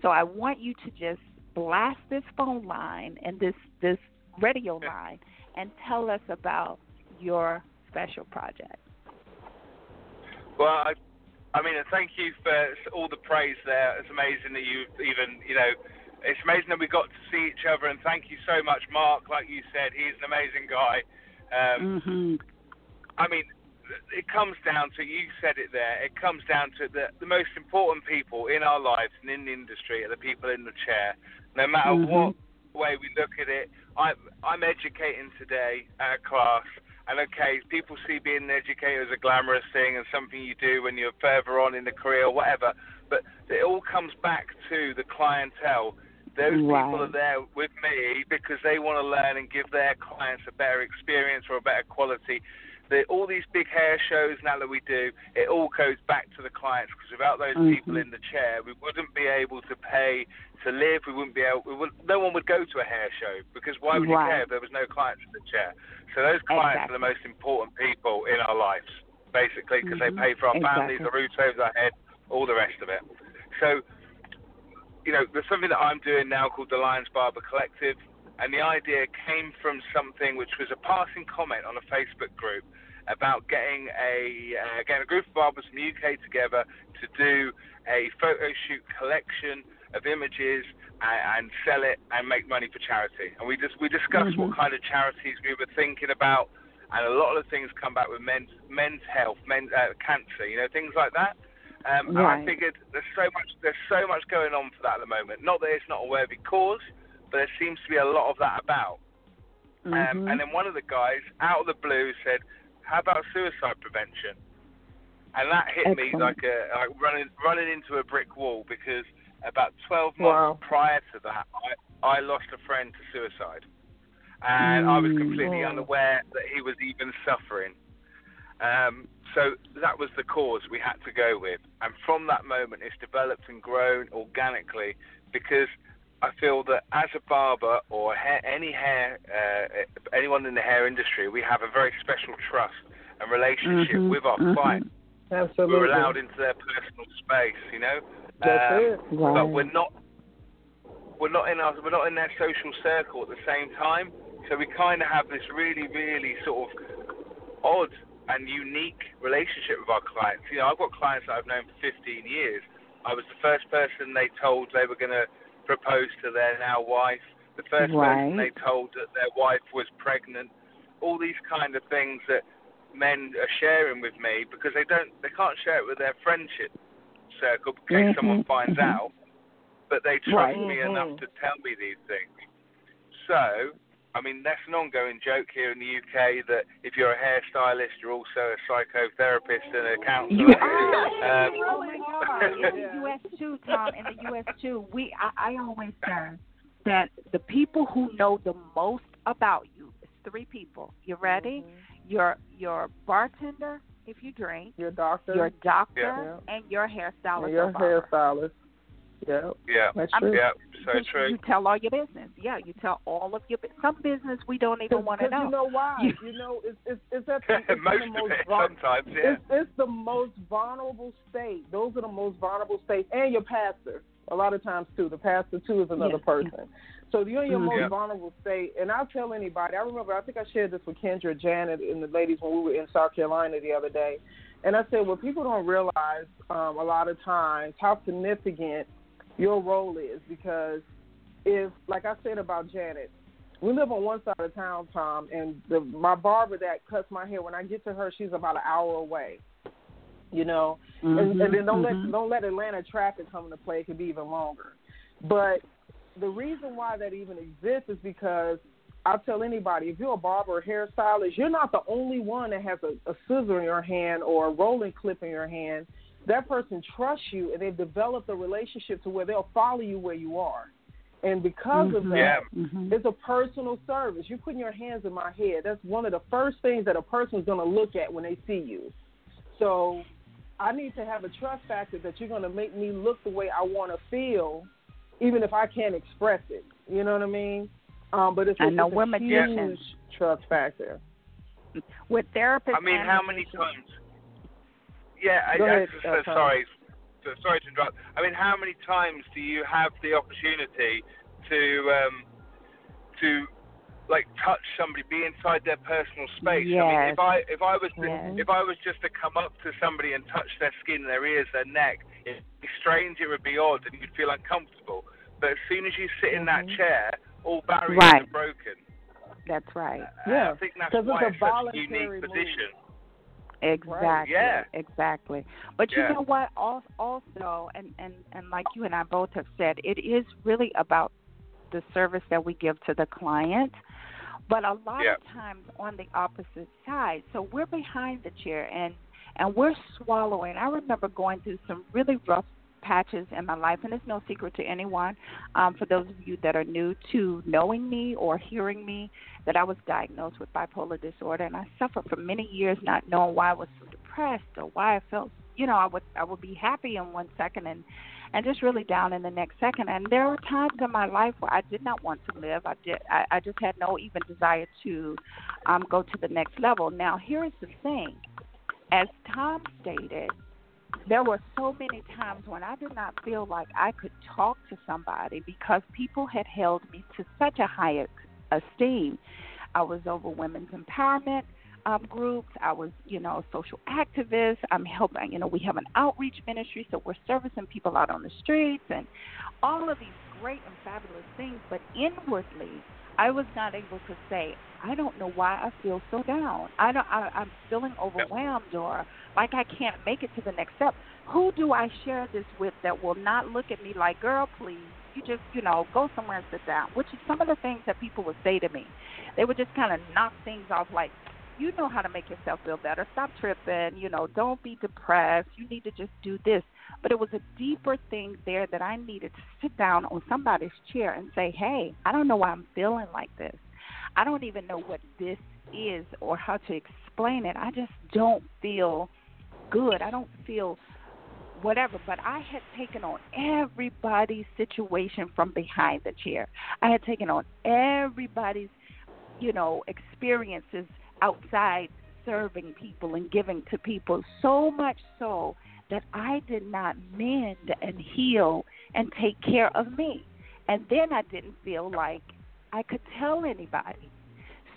So I want you to just blast this phone line and this this radio line and tell us about your special project. Well, I, I mean, thank you for all the praise there. It's amazing that you even, you know, it's amazing that we got to see each other. And thank you so much, Mark. Like you said, he's an amazing guy. Um, mm-hmm. I mean, it comes down to you said it there. It comes down to the the most important people in our lives and in the industry are the people in the chair. No matter Mhm. what way we look at it, I I'm educating today at a class, and okay, people see being an educator as a glamorous thing and something you do when you're further on in the career or whatever. But it all comes back to the clientele. Those people are there with me because they want to learn and give their clients a better experience or a better quality the, all these big hair shows now that we do, it all goes back to the clients because without those Mhm. people in the chair, we wouldn't be able to pay to live. We wouldn't be able. We would, no one would go to a hair show because why would you care if there was no clients in the chair? So those clients Exactly. are the most important people in our lives, basically, because Mhm. they pay for our families, Exactly. the roof over our head, all the rest of it. So, you know, there's something that I'm doing now called the Lions Barber Collective, and the idea came from something which was a passing comment on a Facebook group about getting a uh, getting a group of barbers from the UK together to do a photo shoot collection of images and, and sell it and make money for charity. And we just we discussed Mhm. what kind of charities we were thinking about, and a lot of the things come back with men's men's health, men's uh, cancer, you know, things like that. Um, And I figured there's so much there's so much going on for that at the moment. Not that it's not a worthy cause, but there seems to be a lot of that about. Um, Mhm. and then one of the guys, out of the blue, said, "How about suicide prevention?" And that hit me like a like running running into a brick wall because about 12 months Wow. prior to that, I I lost a friend to suicide, and I was Mm. completely unaware that he was even suffering. Um, so that was the cause we had to go with, and from that moment, it's developed and grown organically because I feel that as a barber or hair, any hair, uh, anyone in the hair industry, we have a very special trust and relationship Mhm. with our Mhm. clients. Absolutely. We're allowed into their personal space, you know. That's Um, it. Right. But we're not, we're not in our, we're not in their social circle at the same time. So we kind of have this really, really sort of odd and unique relationship with our clients. You know, I've got clients that I've known for 15 years. I was the first person they told they were going to propose to their now wife. The first person they told that their wife was pregnant. All these kind of things that men are sharing with me because they don't, they can't share it with their friendship circle in case Mhm, someone finds mhm. out. But they trust Right. me Mhm. enough to tell me these things. So I I mean, that's an ongoing joke here in the UK that if you're a hairstylist, you're also a psychotherapist and a counselor. You are. Um, <laughs> oh my God! In the U.S. too, Tom. In the U.S. too, we I, I always say that the people who know the most about you is three people. You ready? Mm-hmm. Your your bartender, if you drink, Your doctor. your doctor, Yeah. and your hairstylist. and your or barber. hairstylist. Yeah. yeah, That's I'm- true. yeah, so Because true. You tell all your business. Yeah, you tell all of your bu- some business we don't even want to know. you know why? You- You know, it's it's it's at the, <laughs> it's in Most the of most it, vul- sometimes, yeah. It's it's the most vulnerable state. Those are the most vulnerable states, and your pastor. A lot of times too, the pastor too is another Yes, person. So you're in your Mhm. most Yeah. vulnerable state, and I'll tell anybody. I remember, I think I shared this with Kendra, Janet, and the ladies when we were in South Carolina the other day, and I said, well, people don't realize um, a lot of times how significant your role is because if, like I said about Janet, we live on one side of town, Tom, and the my barber that cuts my hair. When I get to her, she's about an hour away. You know, and, and then don't Mhm, let don't let Atlanta traffic come into play. It could be even longer. But the reason why that even exists is because I'll tell anybody if you're a barber or hairstylist, you're not the only one that has a, a scissor in your hand or a rolling clip in your hand. That person trusts you, and they've developed a relationship to where they'll follow you where you are. And because of Mhm. that, Yeah. Mhm. it's a personal service. You're putting your hands in my head. That's one of the first things that a person's going to look at when they see you. So I need to have a trust factor that you're going to make me look the way I want to feel, even if I can't express it. You know what I mean? Um, but it's, a- I know it's we're a huge magicians. trust factor. With therapists. I mean, how many times? Yeah, I, Go I, ahead, so, uh, sorry, so, sorry to interrupt. I mean, how many times do you have the opportunity to um, to like touch somebody, be inside their personal space? I mean, if I if I was to, Yes. if I was just to come up to somebody and touch their skin, their ears, their neck, it'd be strange. It would be odd, and you'd feel uncomfortable. But as soon as you sit in that Mhm. chair, all barriers Right. are broken. That's right. Uh, Yeah, I think that's 'cause it's a such a unique position. Exactly. Yeah. Exactly. But you know what? Also, and and and like you and I both have said, it is really about the service that we give to the client. But a lot Yeah. of times on the opposite side, so we're behind the chair and and we're swallowing. I remember going through some really rough patches in my life, and it's no secret to anyone. Um, for those of you that are new to knowing me or hearing me, that I was diagnosed with bipolar disorder, and I suffered for many years not knowing why I was so depressed or why I felt, you know, I would I would be happy in one second and and just really down in the next second. And there were times in my life where I did not want to live. I did. I, I just had no even desire to um, go to the next level. Now, here is the thing. As Tom stated, there were so many times when I did not feel like I could talk to somebody because people had held me to such a high esteem. I was over women's empowerment um, groups. I was, you know, a social activist. I'm helping, you know, we have an outreach ministry, so we're servicing people out on the streets and all of these great and fabulous things. But inwardly, I was not able to say, I don't know why I feel so down. I don't. I, I'm feeling overwhelmed or like I can't make it to the next step. Who do I share this with that will not look at me like, girl, please, you just, you know, go somewhere and sit down? Which is some of the things that people would say to me. They would just kind of knock things off like, you know how to make yourself feel better. Stop tripping. You know, don't be depressed. You need to just do this. But it was a deeper thing there that I needed to sit down on somebody's chair and say, hey, I don't know why I'm feeling like this. I don't even know what this is or how to explain it. I just don't feel good. I don't feel whatever. But I had taken on everybody's situation from behind the chair. I had taken on everybody's, you know, experiences outside serving people and giving to people so much so that I did not mend and heal and take care of me. And then I didn't feel like I could tell anybody.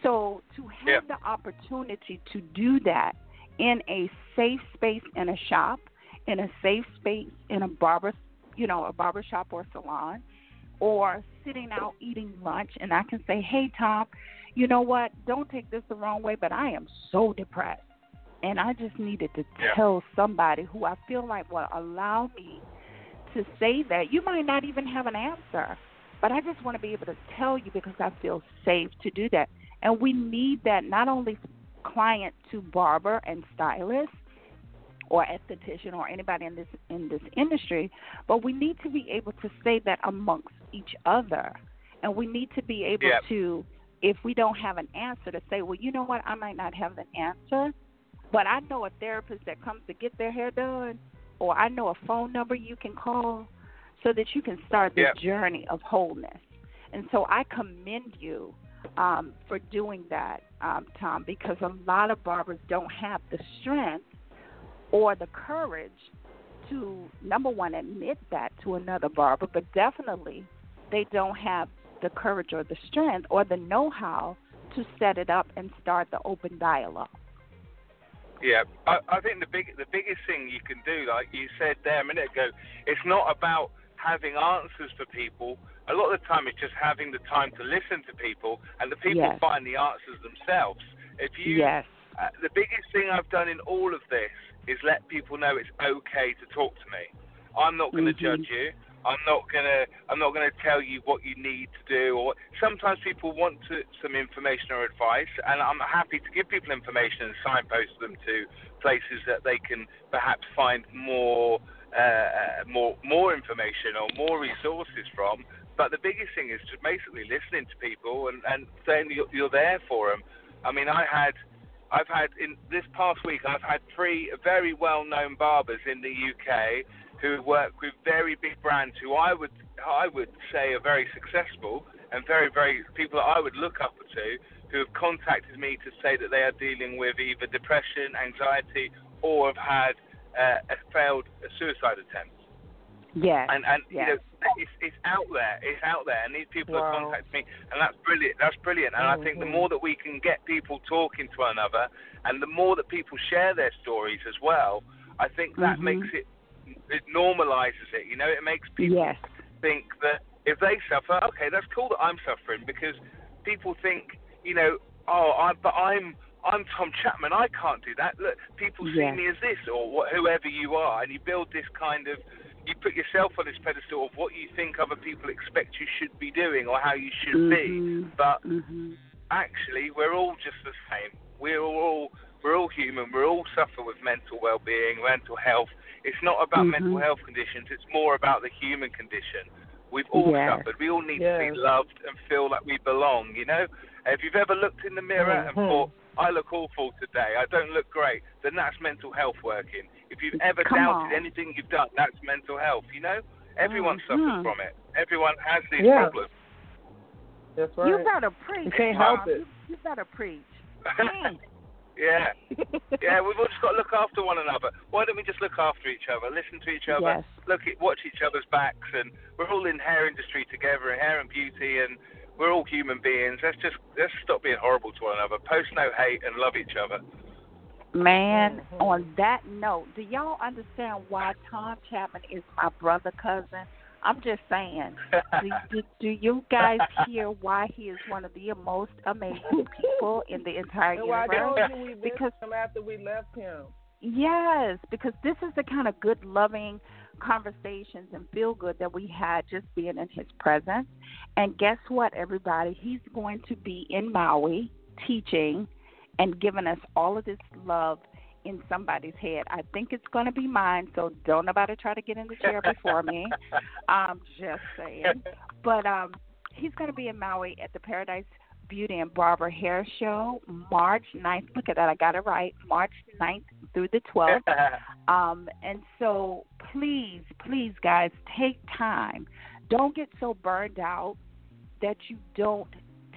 So to have Yeah. the opportunity to do that in a safe space in a shop, in a safe space in a barber, you know, a barber shop or salon, or sitting out eating lunch, and I can say, "Hey, Tom, you know what? Don't take this the wrong way, but I am so depressed, and I just needed to Yeah. tell somebody who I feel like will allow me to say that. You might not even have an answer, But I just want to be able to tell you because I feel safe to do that. And we need that not only client to barber and stylist or esthetician or anybody in this in this industry, but we need to be able to say that amongst each other. And we need to be able Yep. to if we don't have an answer to say, well, you know what, I might not have an answer, but I know a therapist that comes to get their hair done, or I know a phone number you can call so that you can start the Yep. journey of wholeness. And so I commend you um, for doing that, um, Tom, because a lot of barbers don't have the strength or the courage to, number one, admit that to another barber, but definitely they don't have the courage or the strength or the know how to set it up and start the open dialogue. Yeah, I, I think the big the biggest thing you can do, like you said there a minute ago, it's not about having answers for people. A lot of the time, it's just having the time to listen to people, and the people Yes. find the answers themselves. If you, Yes. uh, the biggest thing I've done in all of this is let people know it's okay to talk to me. I'm not going to Mhm. judge you. I'm not gonna. I'm not gonna tell you what you need to do. Or sometimes people want to, some information or advice, and I'm happy to give people information and signpost them to places that they can perhaps find more, uh, more, more information or more resources from. But the biggest thing is just basically listening to people and, and saying you're, you're there for them. I mean, I had. I've had in this past week. I've had three very well-known barbers in the UK who work with very big brands who I would I would say are very successful and very very people that I would look up to who have contacted me to say that they are dealing with either depression, anxiety, or have had uh, a failed suicide attempt. Yes. And and yes. you know it's it's out there, it's out there, and these people have contacted me, and that's brilliant. That's brilliant, and I think the Mhm. more that we can get people talking to one another, and the more that people share their stories as well, I think that Mhm. makes it it normalizes it. You know, it makes people Yes. think that if they suffer, okay, that's cool that I'm suffering because people think, you know, oh, I, but I'm I'm Tom Chapman, I can't do that. Look, people see me as this or what, whoever you are, and you build this kind of, you put yourself on this pedestal of what you think other people expect you should be doing or how you should be. Mhm. But Mhm. actually, we're all just the same. We're all we're all human. We all suffer with mental well-being, mental health. It's not about Mhm. mental health conditions. It's more about the human condition. We've all Yes. suffered. We all need to be loved and feel like we belong. You know, if you've ever looked in the mirror and Mhm. thought, "I look awful today. I don't look great," then that's mental health working. If you've ever Come doubted on. anything you've done, that's mental health. You know, everyone Mhm. suffers from it. Everyone has these Yeah. problems. That's right. You better preach. You can't Tom. help it. You, you better preach. <laughs> yeah. <laughs> Yeah, we've all just got to look after one another. Why don't we just look after each other, listen to each other, Yes. look at, watch each other's backs, and we're all in hair industry together, hair and beauty, and we're all human beings. Let's just let's stop being horrible to one another. Post no hate and love each other. Man, on that note, do y'all understand why Tom Chapman is my brother cousin? I'm just saying. Do, <laughs> do, do you guys hear why he is one of the most amazing people in the entire And why I universe? told you we Because him after we left him. Yes, because this is the kind of good, loving conversations and feel good that we had just being in his presence. And guess what, everybody? He's going to be in Maui teaching and giving us all of this love in somebody's head. I think it's going to be mine, so don't nobody try to get in the chair before me. I'm just saying. But um, he's going to be in Maui at the Paradise Beauty and Barber Hair Show March 9th. Look at that, I got it right. March 9th through the 12th. <laughs> Um, and so please, please, guys, take time. Don't get so burned out that you don't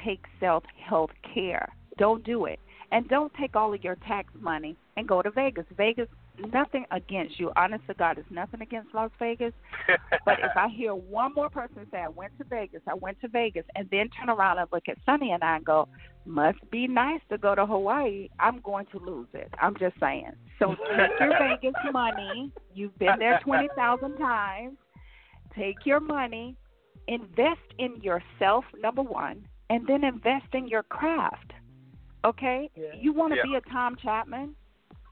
take self health care. Don't do it. And don't take all of your tax money and go to Vegas. Vegas, nothing against you. Honest to God, it's nothing against Las Vegas. <laughs> But if I hear one more person say, I went to Vegas, I went to Vegas, and then turn around and look at Sunny and I and go, must be nice to go to Hawaii, I'm going to lose it. I'm just saying. So take your Vegas <laughs> money. You've been there 20,000 times. Take your money, invest in yourself, number one, and then invest in your craft. Okay? Yeah. You want to Yeah. be a Tom Chapman?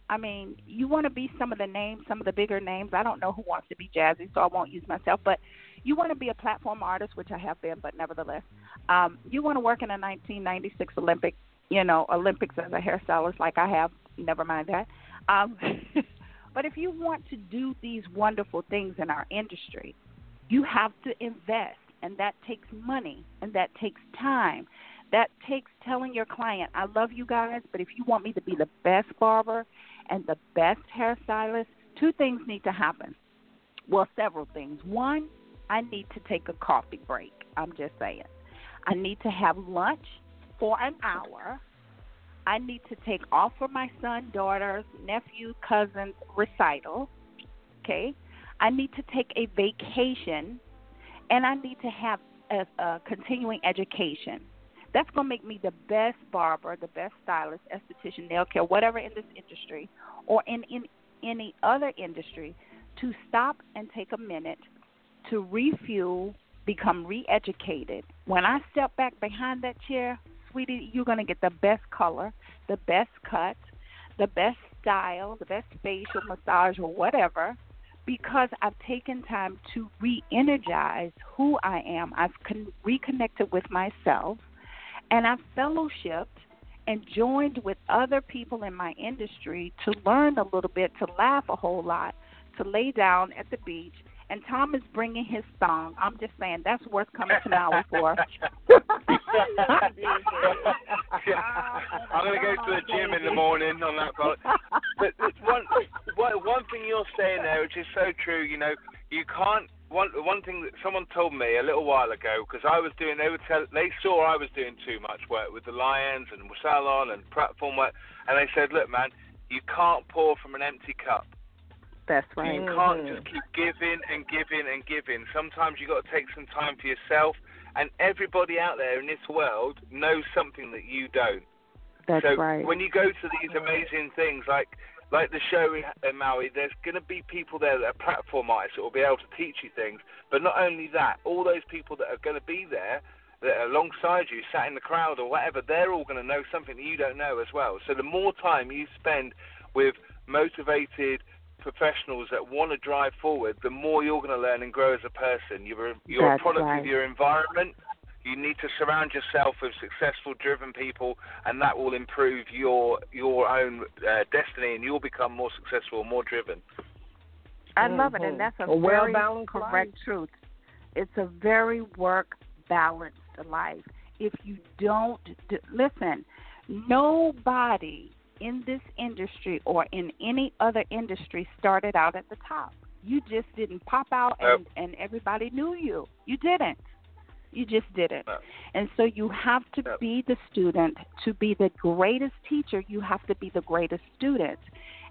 I mean, you want to be some of the names, some of the bigger names. I don't know who wants to be Jazzy, so I won't use myself. But you want to be a platform artist, which I have been, but nevertheless, um, you want to work in a 1996 Olympic, you know, Olympics as a hairstylist, like I have. Never mind that. Um, <laughs> but if you want to do these wonderful things in our industry, you have to invest, and that takes money, and that takes time. That takes telling your client, I love you guys, but if you want me to be the best barber and the best hairstylist, two things need to happen. Well, several things. One, I need to take a coffee break. I'm just saying. I need to have lunch for an hour. I need to take off for my son, daughters, nephew, cousins recital. Okay. I need to take a vacation, and I need to have a, a continuing education. That's going to make me the best barber, the best stylist, esthetician, nail care, whatever in this industry or in, in any other industry to stop and take a minute to refuel, become re educated. When I step back behind that chair, sweetie, you're going to get the best color, the best cut, the best style, the best facial massage or whatever because I've taken time to re energize who I am. I've con- reconnected with myself and I've fellowshipped and joined with other people in my industry to learn a little bit, to laugh a whole lot, to lay down at the beach. And Tom is bringing his song. I'm just saying that's worth coming to Maui for. <laughs> I'm gonna go to the gym in the morning on that part. But one, one, one thing you're saying there, which is so true. You know, you can't. One, one thing that someone told me a little while ago, because I was doing, they would tell, they saw I was doing too much work with the Lions and salon and platform work, and they said, look, man, you can't pour from an empty cup. That's right. You can't mm-hmm. just keep giving and giving and giving. Sometimes you got to take some time for yourself. And everybody out there in this world knows something that you don't. That's so right. when you go to these amazing things like like the show in, Maui, there's going to be people there that are platform artists that will be able to teach you things. But not only that, all those people that are going to be there that are alongside you, sat in the crowd or whatever, they're all going to know something that you don't know as well. So the more time you spend with motivated professionals that want to drive forward, the more you're going to learn and grow as a person. You're, you're That's a product right. of your environment. You need to surround yourself with successful, driven people, and that will improve your your own uh, destiny, and you'll become more successful, more driven. I love it, and that's a, A very well-balanced correct life. truth. It's a very work balanced life. If you don't d- listen, nobody in this industry or in any other industry started out at the top. You just didn't pop out and, and everybody knew you. You didn't. You just didn't. And so you have to be the student. To be the greatest teacher, you have to be the greatest student.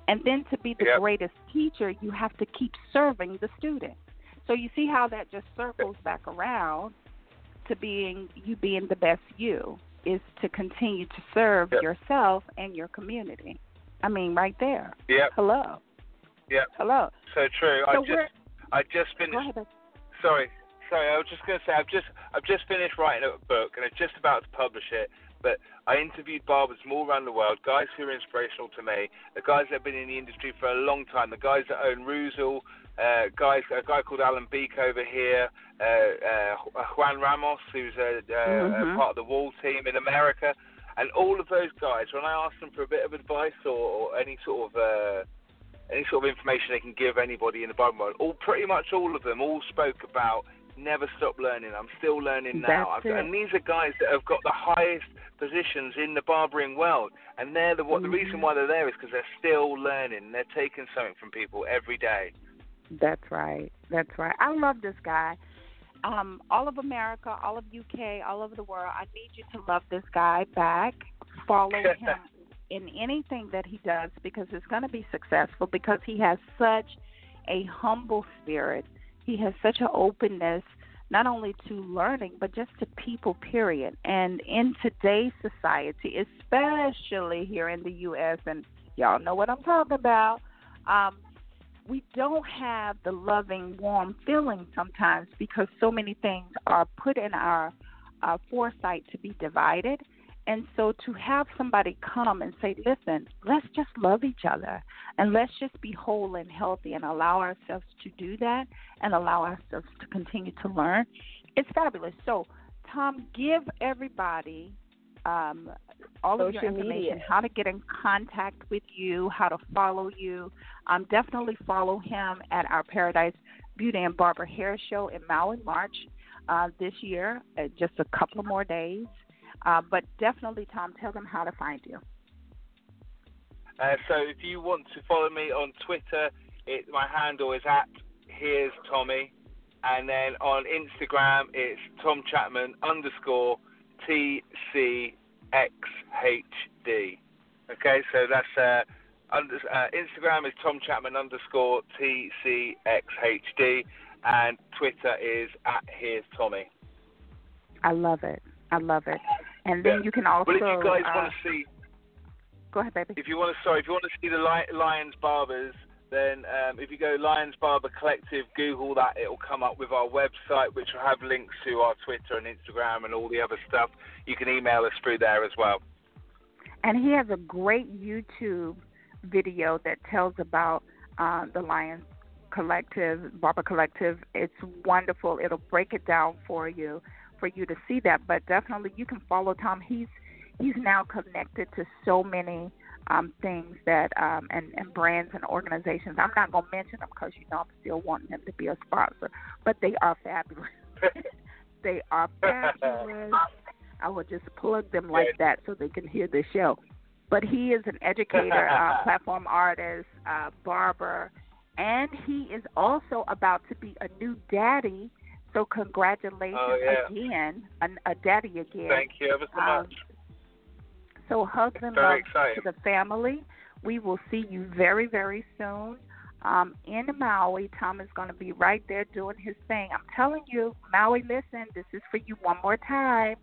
And then to be the Yep. greatest teacher, you have to keep serving the student. So you see how that just circles back around to being you being the best you is to continue to serve Yep. yourself and your community. I mean, right there. Yep. Hello. Yep. Hello. So true. I just I just finished. Go ahead. Sorry, sorry. I was just going to say I've just I've just finished writing a book and I'm just about to publish it. But I interviewed barbers from all around the world, guys who are inspirational to me, the guys that have been in the industry for a long time, the guys that own Ruzel, uh, guys, a guy called Alan Beak over here, uh, uh, Juan Ramos, who's a, uh, Mhm. a part of the Wahl team in America, and all of those guys. When I asked them for a bit of advice or, or any sort of uh, any sort of information they can give anybody in the barbering world, all pretty much all of them all spoke about never stop learning. I'm still learning now. It. and these are guys that have got the highest positions in the barbering world, and they're the what the reason Mm-hmm. why they're there is because they're still learning. They're taking something from people every day. That's right. That's right. I love this guy. Um, all of America, all of UK, all over the world. I need you to love this guy back. Follow <laughs> him in anything that he does because it's going to be successful because he has such a humble spirit. He has such an openness not only to learning but just to people period. And in today's society, especially here in the US and y'all know what I'm talking about, um we don't have the loving, warm feeling sometimes because so many things are put in our uh, foresight to be divided. And so to have somebody come and say, listen, let's just love each other and let's just be whole and healthy and allow ourselves to do that and allow ourselves to continue to learn, it's fabulous. So, Tom, give everybody um, all of your information, media. how to get in contact with you, how to follow you. Um, definitely follow him at our Paradise Beauty and Barber Hair Show in Maui, March uh, this year. Uh, just a couple more days. Uh, but definitely, Tom, tell them how to find you. Uh, so if you want to follow me on Twitter, it, my handle is at here's Tommy, and then on Instagram it's Tom Chapman underscore TCXHD. Okay, so that's uh, under, uh, Instagram is Tom Chapman underscore TCXHD, and Twitter is at here's Tommy. I love it. I love it. And then Yeah. you can also. Well, if you guys uh, want to see go ahead, baby. if you want to, sorry, if you want to see the Lions Barbers, then um, if you go Lions Barber Collective, Google that, it'll come up with our website, which will have links to our Twitter and Instagram and all the other stuff. You can email us through there as well. And he has a great YouTube video that tells about uh, the Lions Collective, Barber Collective. It's wonderful. It'll break it down for you, for you to see that. But definitely, you can follow Tom. He's he's now connected to so many um, things that um, and, and brands and organizations. I'm not going to mention them because you know I'm still wanting them to be a sponsor, but they are fabulous. <laughs> they are fabulous. I will just plug them like that so they can hear the show. But he is an educator, uh, <laughs> platform artist, uh, barber, and he is also about to be a new daddy. So congratulations Oh, yeah. again, a, a daddy again. Thank you ever so Um, much. So hugs and love exciting. to the family. We will see you very, very soon. Um, in Maui, Tom is going to be right there doing his thing. I'm telling you, Maui, listen, this is for you one more time.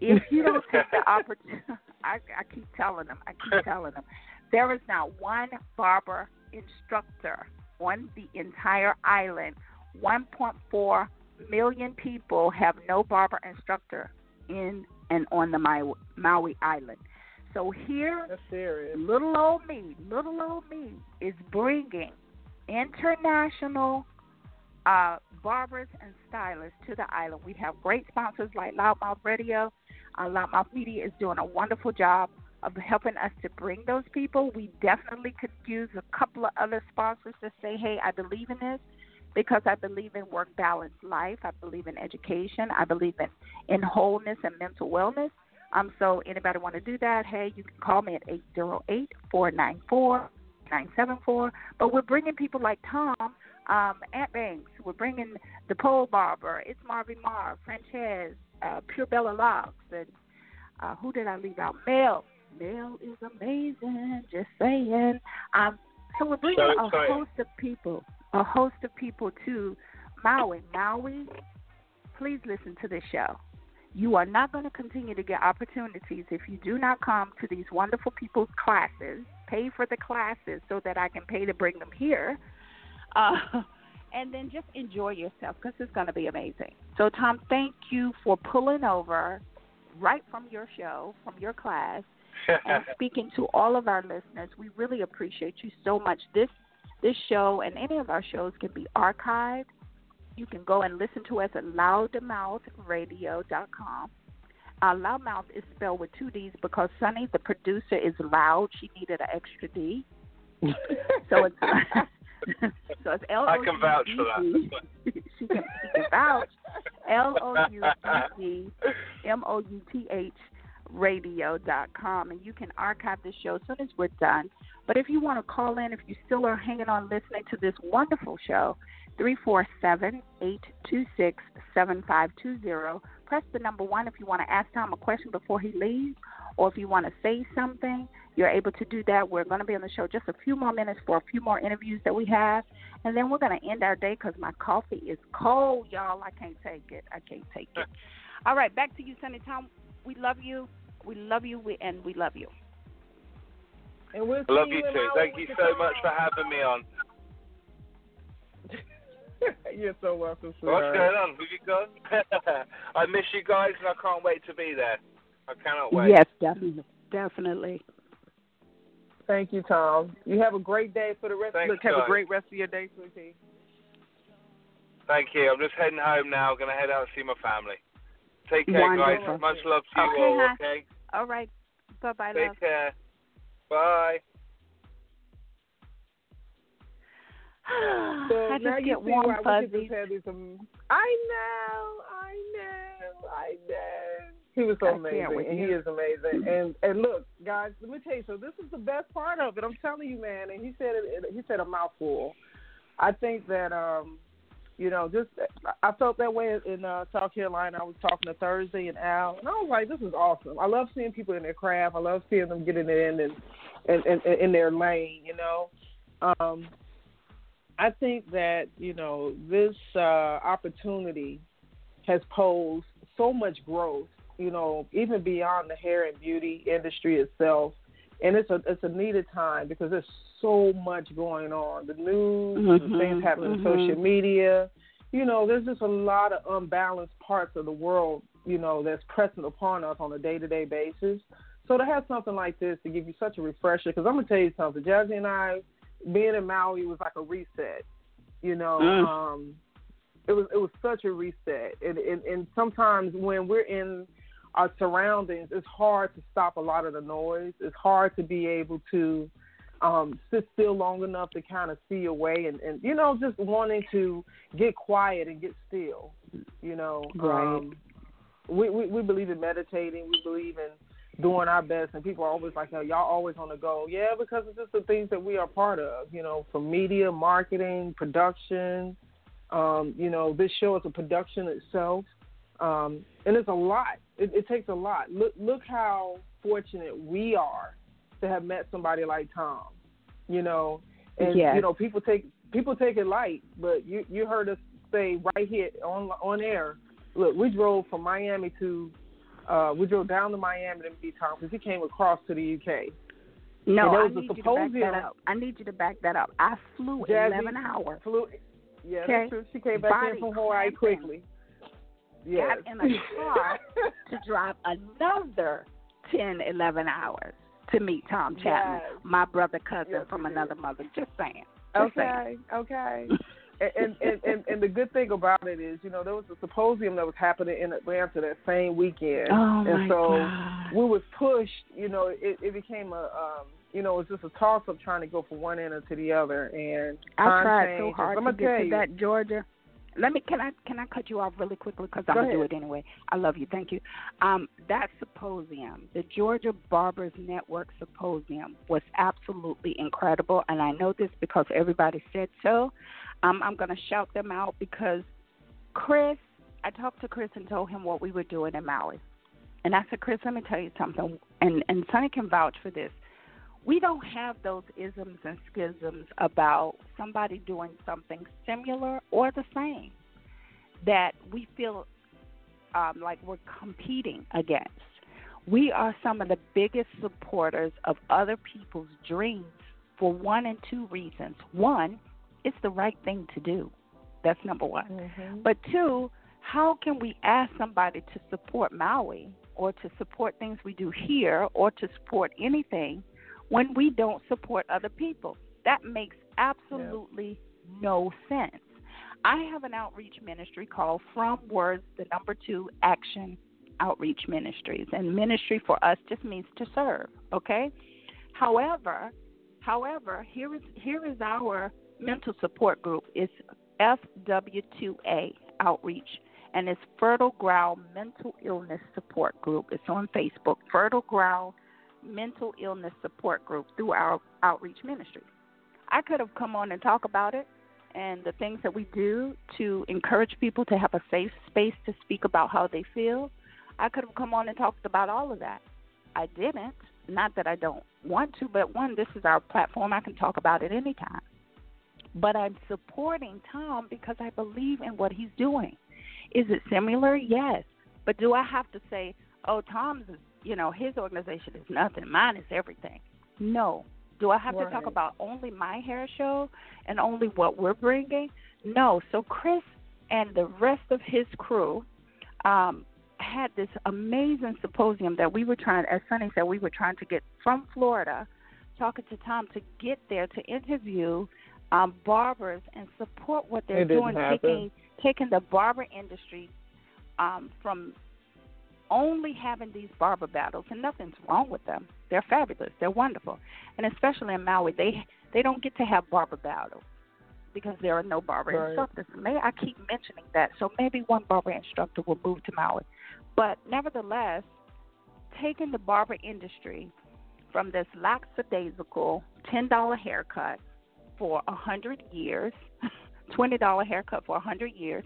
If you don't take the <laughs> opportunity, <laughs> I, I keep telling them, I keep telling them, there is not one barber instructor on the entire island. 1.4 million people have no barber instructor in and on the Maui, Maui Island. So here, little old me, little old me is bringing international uh, barbers and stylists to the island. We have great sponsors like Loudmouth Radio. Uh, Loudmouth Media is doing a wonderful job of helping us to bring those people. We definitely could use a couple of other sponsors to say, hey, I believe in this because I believe in work balance life. I believe in education. I believe in, in wholeness and mental wellness. Um, so anybody want to do that? Hey, you can call me at eight zero eight four nine four nine seven four. But we're bringing people like Tom, um, Aunt Banks. We're bringing the pole barber. It's Marvin Marv, Frances, uh, Pure Bella Locks, and uh, who did I leave out? Mel. Mel is amazing. Just saying. Um, so we're bringing So a host of people, a host of people to Maui. Maui, please listen to this show. You are not going to continue to get opportunities if you do not come to these wonderful people's classes, pay for the classes so that I can pay to bring them here, uh, <laughs> and then just enjoy yourself because it's going to be amazing. So, Tom, thank you for pulling over right from your show, from your class, <laughs> and speaking to all of our listeners. We really appreciate you so much. This this show and any of our shows can be archived. You can go and listen to us at loudmouthradio.com. Uh, loudmouth is spelled with two D's because Sunny, the producer, is loud. She needed an extra D. so it's <laughs> <laughs> so it's L O I can vouch for that. <laughs> She can she can vouch. L O U D D M O U T H radio.com and you can archive the show as soon as we're done. But if you want to call in, if you still are hanging on listening to this wonderful show, 347 826 7520. Press the number one if you want to ask Tom a question before he leaves, or if you want to say something, you're able to do that. We're going to be on the show just a few more minutes for a few more interviews that we have, and then we're going to end our day because my coffee is cold, y'all. I can't take it. I can't take it. <laughs> All right, back to you, Sunny Tom. We love you. We love you, we, and we love you. And we'll I love see you too. Thank you so much for having me on. <laughs> You're so welcome, What's going on? Have you gone? <laughs> I miss you guys and I can't wait to be there. I cannot wait. Yes, definitely, definitely. Thank you, Tom. You have a great day for the rest. Thanks, Look, have a great rest of your day, sweetie. Thank you. I'm just heading home now. Going to head out and see my family. Take care, Wonderful. guys. Much love to you Okay, all. hon. Okay. All right. Bye bye, Take love. care. Bye. <sighs> So I now just you get see warm why we fuzzies. could just have. Um, I know, I know, I know. He was so I amazing, and he is amazing. And and look, guys, let me tell you. So this is the best part of it. I'm telling you, man. And he said it. He said a mouthful. I think that um, you know, just I felt that way in uh, South Carolina. I was talking to Thursday and Al, and I was like, this is awesome. I love seeing people in their craft. I love seeing them getting it in and in their lane. You know. Um, I think that you know this uh, opportunity has posed so much growth. You know, even beyond the hair and beauty industry itself, and it's a it's a needed time because there's so much going on. The news, the Mhm, things happening mhm. on social media. You know, there's just a lot of unbalanced parts of the world. You know, that's pressing upon us on a day to day basis. So to have something like this to give you such a refresher, because I'm gonna tell you something, Jazzy and I being in Maui was like a reset. You know, Mm. um, it was it was such a reset, and, and and sometimes when we're in our surroundings, it's hard to stop a lot of the noise. It's hard to be able to um, sit still long enough to kind of see your way, and and you know, just wanting to get quiet and get still. You know, Right. um, we, we we believe in meditating. We believe in doing our best, and people are always like, "Oh, y'all always on the go." Yeah, because it's just the things that we are part of. You know, from media, marketing, production. Um, you know, this show is a production itself, um, and it's a lot. It, it takes a lot. Look, look how fortunate we are to have met somebody like Tom. You know, and Yes. you know, people take people take it light, but you you heard us say right here on on air. Look, we drove from Miami to uh, we drove down to Miami to meet Tom because he came across to the UK. No, I need you to back that up. I need you to back that up. I flew Jazzy 11 hours. Flew, yeah, Okay. She came back Body in from Hawaii quickly. Yes. Got in a car <laughs> to drive another 10, 11 hours to meet Tom Chapman, Yes. my brother cousin Yes, from another mother. Just saying. Just saying. Okay, <laughs> okay. and, and, and and the good thing about it is, you know, there was a symposium that was happening in Atlanta that same weekend, Oh, and so God. we was pushed. You know, it, it became a, um, you know, it was just a toss up trying to go from one end to the other, and I tried so hard I'm to get to you, that Georgia. Let me can I can I cut you off really quickly because I'm gonna do it anyway. I love you, thank you. Um, that symposium, the Georgia Barbers Network symposium, was absolutely incredible, and I know this because everybody said so. Um, I'm gonna shout them out because Chris, I talked to Chris and told him what we were doing in Maui, and I said, Chris, let me tell you something, and and Sonny can vouch for this we don't have those isms and schisms about somebody doing something similar or the same that we feel um, like we're competing against. We are some of the biggest supporters of other people's dreams for one and two reasons. One, it's the right thing to do. That's number one. Mm-hmm. But two, how can we ask somebody to support Maui or to support things we do here or to support anything when we don't support other people? That makes absolutely no sense. I have an outreach ministry called From Words, the number two, Action Outreach Ministries. And ministry for us just means to serve, okay? However, however, here is here is our mental support group. It's FW2A Outreach, and it's Fertile Ground Mental Illness Support Group. It's on Facebook, Fertile Ground Mental Illness Support Group through our outreach ministry. I could have come on and talk about it and the things that we do to encourage people to have a safe space to speak about how they feel. I could have come on and talked about all of that. I didn't. Not that I don't want to, but one, this is our platform. I can talk about it anytime. But I'm supporting Tom because I believe in what he's doing. Is it similar? Yes. But do I have to say, oh, Tom's, you know, his organization is nothing, mine is everything? No. Do I have to talk about only my hair show and only what we're bringing? No. So Chris and the rest of his crew, um, had this amazing symposium that we were trying, as Sunny said, we were trying to get from Florida, talking to Tom to get there to interview um, barbers and support what they're It doing, taking taking the barber industry um, from only having these barber battles, and nothing's wrong with them. They're fabulous. They're wonderful, and especially in Maui, they they don't get to have barber battles because there are no barber Right. instructors. May I keep mentioning that? So maybe one barber instructor will move to Maui, but nevertheless, taking the barber industry from this lackadaisical ten dollar haircut for a hundred years, <laughs> twenty dollar haircut for a hundred years,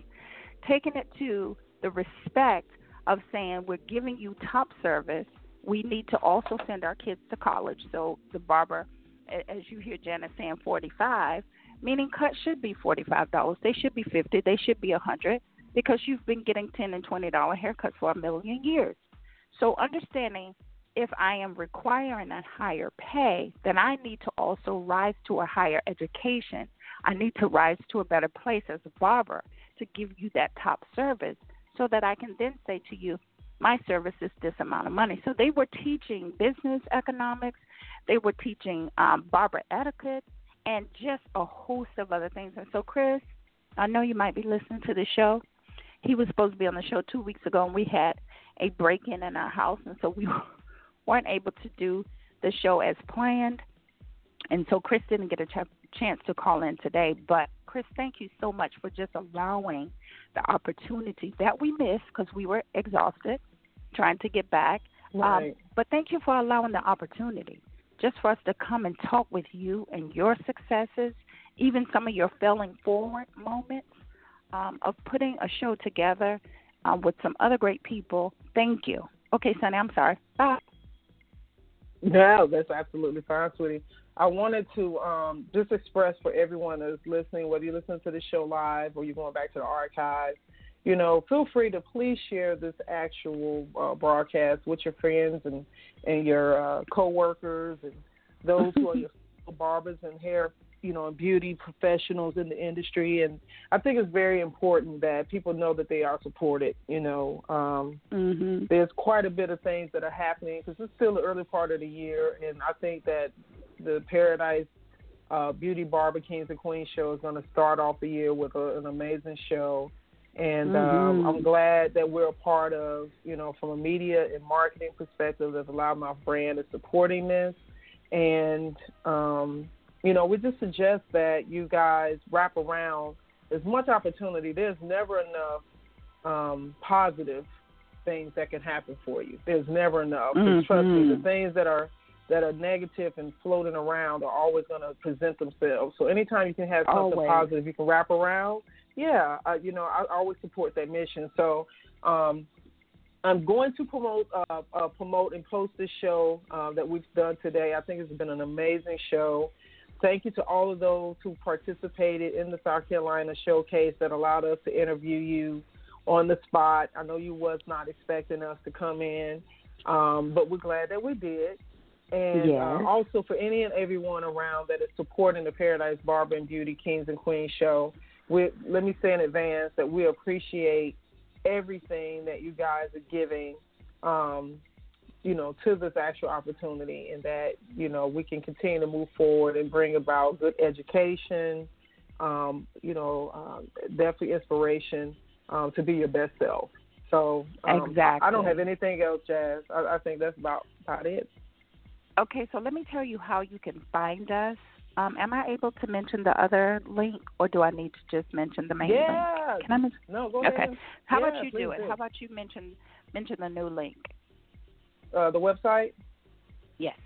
taking it to the respect of saying we're giving you top service. We need to also send our kids to college. So the barber, as you hear Janet saying, forty five, meaning cuts should be forty five dollars. They should be fifty. They should be a hundred because you've been getting ten and twenty dollar haircuts for a million years. So understanding if I am requiring a higher pay, then I need to also rise to a higher education. I need to rise to a better place as a barber to give you that top service so that I can then say to you, my service is this amount of money. So they were teaching business economics, they were teaching um, barber etiquette, and just a host of other things. And so, Chris, I know you might be listening to the show. He was supposed to be on the show two weeks ago, and we had a break in in our house, and so we <laughs> weren't able to do the show as planned. And so Chris didn't get a ch- chance to call in today. But Chris, thank you so much for just allowing the opportunity that we missed because we were exhausted trying to get back. Right. Um, but thank you for allowing the opportunity just for us to come and talk with you and your successes, even some of your failing forward moments um, of putting a show together um, with some other great people. Thank you. Okay, Sonny, I'm sorry. Bye. No, that's absolutely fine, sweetie. I wanted to um, just express for everyone that's listening, whether you listen to the show live or you're going back to the archives, you know, feel free to please share this actual uh, broadcast with your friends and and your uh, coworkers and those who are your <laughs> barbers and hair, you know, beauty professionals in the industry. And I think it's very important that people know that they are supported. You know, um, mm-hmm. there's quite a bit of things that are happening because it's still the early part of the year, and I think that the Paradise uh, Beauty Barber Kings and Queens show is going to start off the year with a, an amazing show. And um, Mhm. I'm glad that we're a part of, you know, from a media and marketing perspective, that the Loudmouth brand is supporting this. And, um, you know, we just suggest that you guys wrap around as much opportunity. There's never enough um, positive things that can happen for you. There's never enough. 'Cause Trust me, the Mhm. things that are that are negative and floating around are always going to present themselves. So anytime you can have something Always. positive you can wrap around, yeah, I, you know, I always support that mission. So um, I'm going to promote uh, uh, promote and post this show uh, that we've done today. I think it's been an amazing show. Thank you to all of those who participated in the South Carolina showcase that allowed us to interview you on the spot. I know you was not expecting us to come in, um, but we're glad that we did. And uh, also for any and everyone around that is supporting the Paradise Barber and Beauty Kings and Queens show, we, let me say in advance that we appreciate everything that you guys are giving, um, you know, to this actual opportunity, and that you know we can continue to move forward and bring about good education, um, you know, um, definitely inspiration um, to be your best self. So um, Exactly. I don't have anything else, Jazz. I, I think that's about about it. Okay, so let me tell you how you can find us. Um, am I able to mention the other link, or do I need to just mention the main Yeah. link? Can I mention? No, go Okay. ahead. How Yeah, about you do it? do. How about you mention mention the new link? Uh, the website. Yes.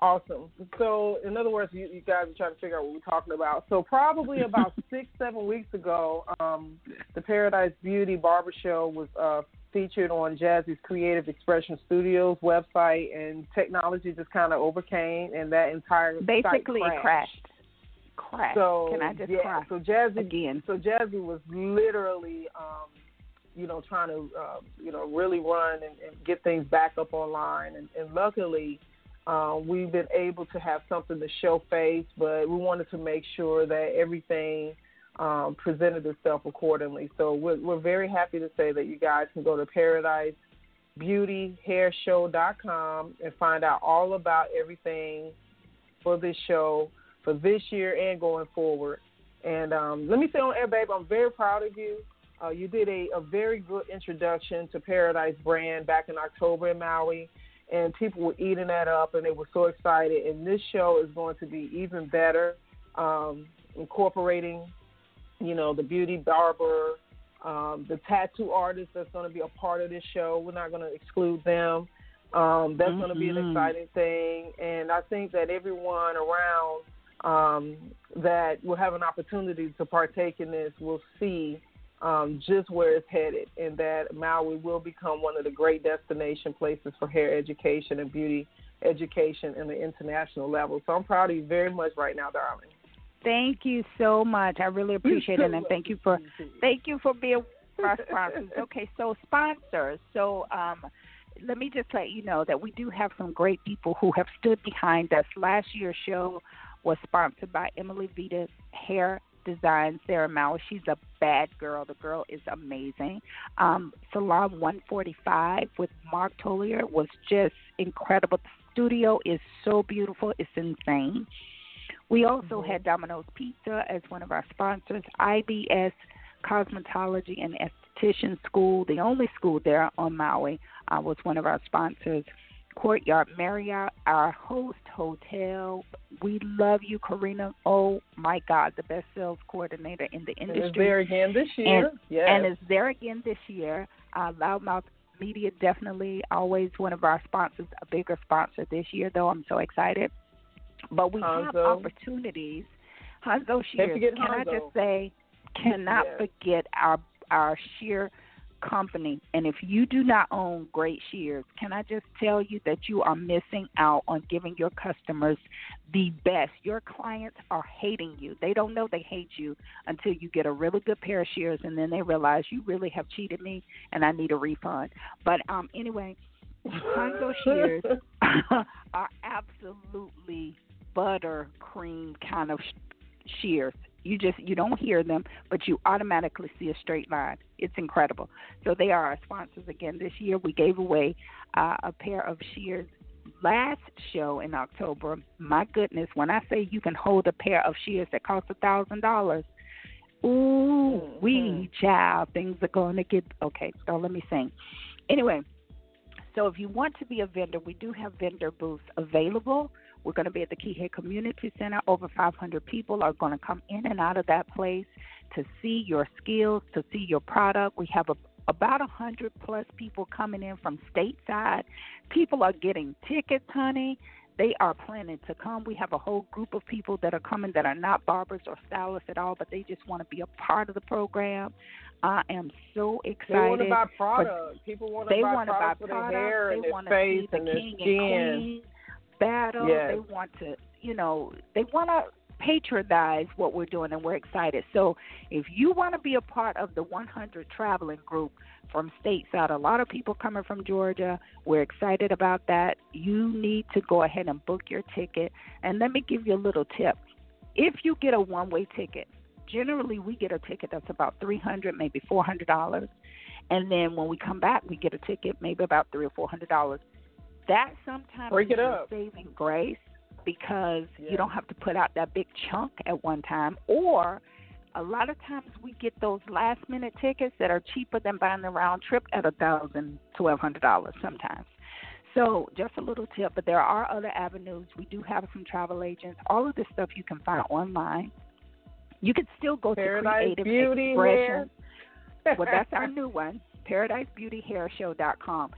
Awesome. So, in other words, you, you guys are trying to figure out what we're talking about. So, probably <laughs> about six, seven weeks ago, um, the Paradise Beauty Barber Show was uh, featured on Jazzy's Creative Expression Studios website, and technology just kind of overcame, and that entire Basically, crashed. crashed. Crashed. So, Can I just yeah, cry so Jazzy again? So Jazzy was literally, um, you know, trying to, uh, you know, really run and, and get things back up online, and, and luckily, uh, we've been able to have something to show face. But we wanted to make sure that everything um, presented itself accordingly. So we're, we're very happy to say that you guys can go to ParadiseBeautyHairShow.com and find out all about everything for this show for this year and going forward. And um, let me say on air, babe, I'm very proud of you. Uh, you did a, a very good introduction to Paradise Brand back in October in Maui, and people were eating that up, and they were so excited. And this show is going to be even better, um, incorporating, you know, the beauty barber, um, the tattoo artist that's going to be a part of this show. We're not going to exclude them. Um, that's mm-hmm. going to be an exciting thing, and I think that everyone around um, that will have an opportunity to partake in this will see um, just where it's headed, and that Maui will become one of the great destination places for hair education and beauty education in the international level. So I'm proud of you very much right now, darling. Thank you so much. I really appreciate it, and thank you for thank you for being our sponsors. <laughs> Okay, so sponsors. So um, let me just let you know that we do have some great people who have stood behind us. Last year's show was sponsored by Emily Vita Hair Design Sarah Mao. She's a bad girl. The girl is amazing. Um, Salon 145 with Mark Tollier was just incredible. The studio is so beautiful. It's insane. We also mm-hmm. had Domino's Pizza as one of our sponsors. IBS Cosmetology and Esthetician School, the only school there on Maui, uh, was one of our sponsors. Courtyard Marriott, our host hotel. We love you, Karina. Oh my God, the best sales coordinator in the industry. And is there again this year. And, yes. and is there again this year. Uh, Loudmouth Media definitely always one of our sponsors, a bigger sponsor this year though. I'm so excited. But we Hanzo. have opportunities. Hanzo Shears. Can Hanzo. I just say, cannot yes. forget our our shear company. And if you do not own Great Shears, can I just tell you that you are missing out on giving your customers the best? Your clients are hating you. They don't know they hate you until you get a really good pair of shears and then they realize you really have cheated me and I need a refund. But um anyway, Hanzo shears <laughs> are absolutely buttercream kind of shears. You just you don't hear them, but you automatically see a straight line. It's incredible. So they are our sponsors again this year. We gave away uh, a pair of shears last show in October. My goodness, when I say you can hold a pair of shears that cost a thousand dollars, ooh, mm-hmm. we child, things are going to get okay. So let me sing. Anyway, so if you want to be a vendor, we do have vendor booths available. We're going to be at the Kihei Community Center. Over 500 people are going to come in and out of that place to see your skills, to see your product. We have a, about 100 plus people coming in from stateside. People are getting tickets, honey. They are planning to come. We have a whole group of people that are coming that are not barbers or stylists at all, but they just want to be a part of the program. I am so excited. They want to buy products. People want to they buy want to products buy for their hair they and their want face to and the their skin. Battle. Yes. They want to, you know, they want to patronize what we're doing, and we're excited. So, if you want to be a part of the 100 traveling group from stateside, a lot of people coming from Georgia. We're excited about that. You need to go ahead and book your ticket. And let me give you a little tip. If you get a one-way ticket, generally we get a ticket that's about 300, maybe 400 dollars, and then when we come back, we get a ticket maybe about three or four hundred dollars that sometimes Break is it up. saving grace because Yeah. you don't have to put out that big chunk at one time or a lot of times we get those last minute tickets that are cheaper than buying the round trip at a thousand twelve hundred dollars sometimes so just a little tip but there are other avenues we do have some travel agents all of this stuff you can find online you can still go Paradise to creative Beauty expression Hair. well, that's our <laughs> new one, ParadiseBeautyHairShow.com.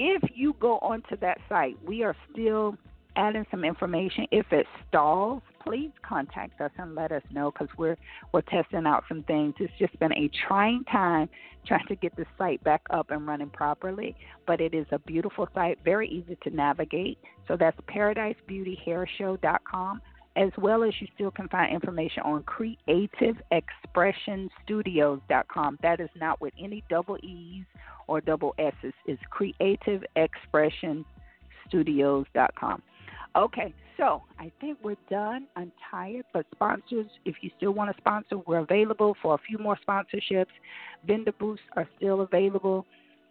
If you go onto that site, we are still adding some information. If it stalls, please contact us and let us know because we're we're testing out some things. It's just been a trying time trying to get the site back up and running properly, but it is a beautiful site, very easy to navigate. So that's ParadiseBeautyHairShow.com as well as you still can find information on creativeexpressionstudios.com. That is not with any double E's or double S's. It's creativeexpressionstudios.com. Okay, so I think we're done. I'm tired, but sponsors, if you still want to sponsor, we're available for a few more sponsorships. Vendor booths are still available.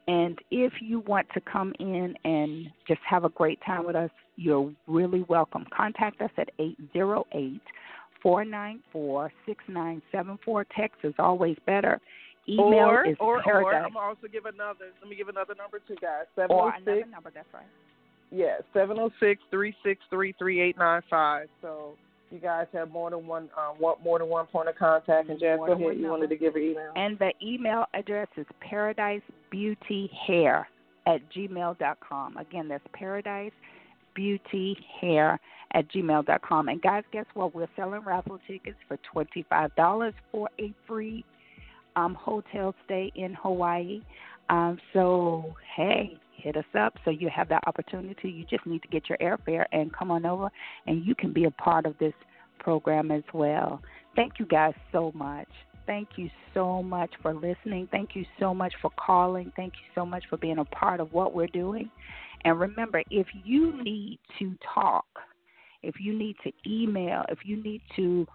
And if you want to come in and just have a great time with us, you're really welcome. Contact us at 808 494 6974. Text is always better. Email or, is or, paradise. or I'm gonna also give another. Let me give another number too, guys. Seven or oh another number, that's right. Yeah, seven zero six three six three three eight nine five. So you guys have more than one, um, one more than one point of contact. And Jazz, More go ahead. one You wanted to give her email. And the email address is paradisebeautyhair at gmail.com. Again, that's paradise paradisebeautyhair at gmail.com. And guys, guess what? We're selling raffle tickets for $25 for a free um, hotel stay in Hawaii. Um, so, hey, hit us up so you have that opportunity. You just need to get your airfare and come on over, and you can be a part of this program as well. Thank you guys so much. Thank you so much for listening. Thank you so much for calling. Thank you so much for being a part of what we're doing. And remember, if you need to talk, if you need to email, if you need to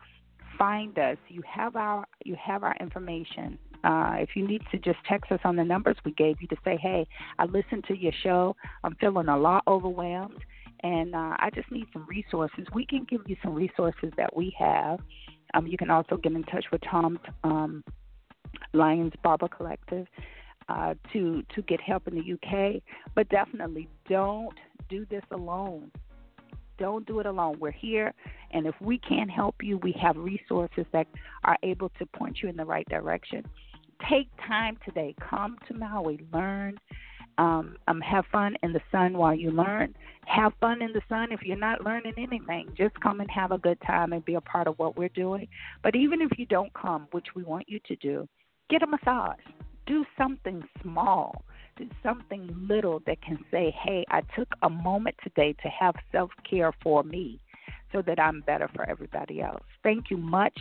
find us, you have our you have our information. Uh, if you need to just text us on the numbers we gave you to say, "Hey, I listened to your show. I'm feeling a lot overwhelmed, and uh, I just need some resources." We can give you some resources that we have. Um, you can also get in touch with Tom's um, Lions Barber Collective uh, to to get help in the UK. But definitely don't do this alone. Don't do it alone. We're here, and if we can't help you, we have resources that are able to point you in the right direction. Take time today. Come to Maui. Learn. Um, um, have fun in the sun while you learn. Have fun in the sun if you're not learning anything. Just come and have a good time and be a part of what we're doing. But even if you don't come, which we want you to do, get a massage. Do something small. Something little that can say, hey, I took a moment today to have self care for me so that I'm better for everybody else. Thank you much.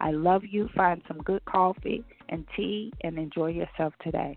I love you. Find some good coffee and tea and enjoy yourself today.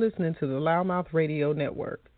Listening to the Loudmouth Radio Network.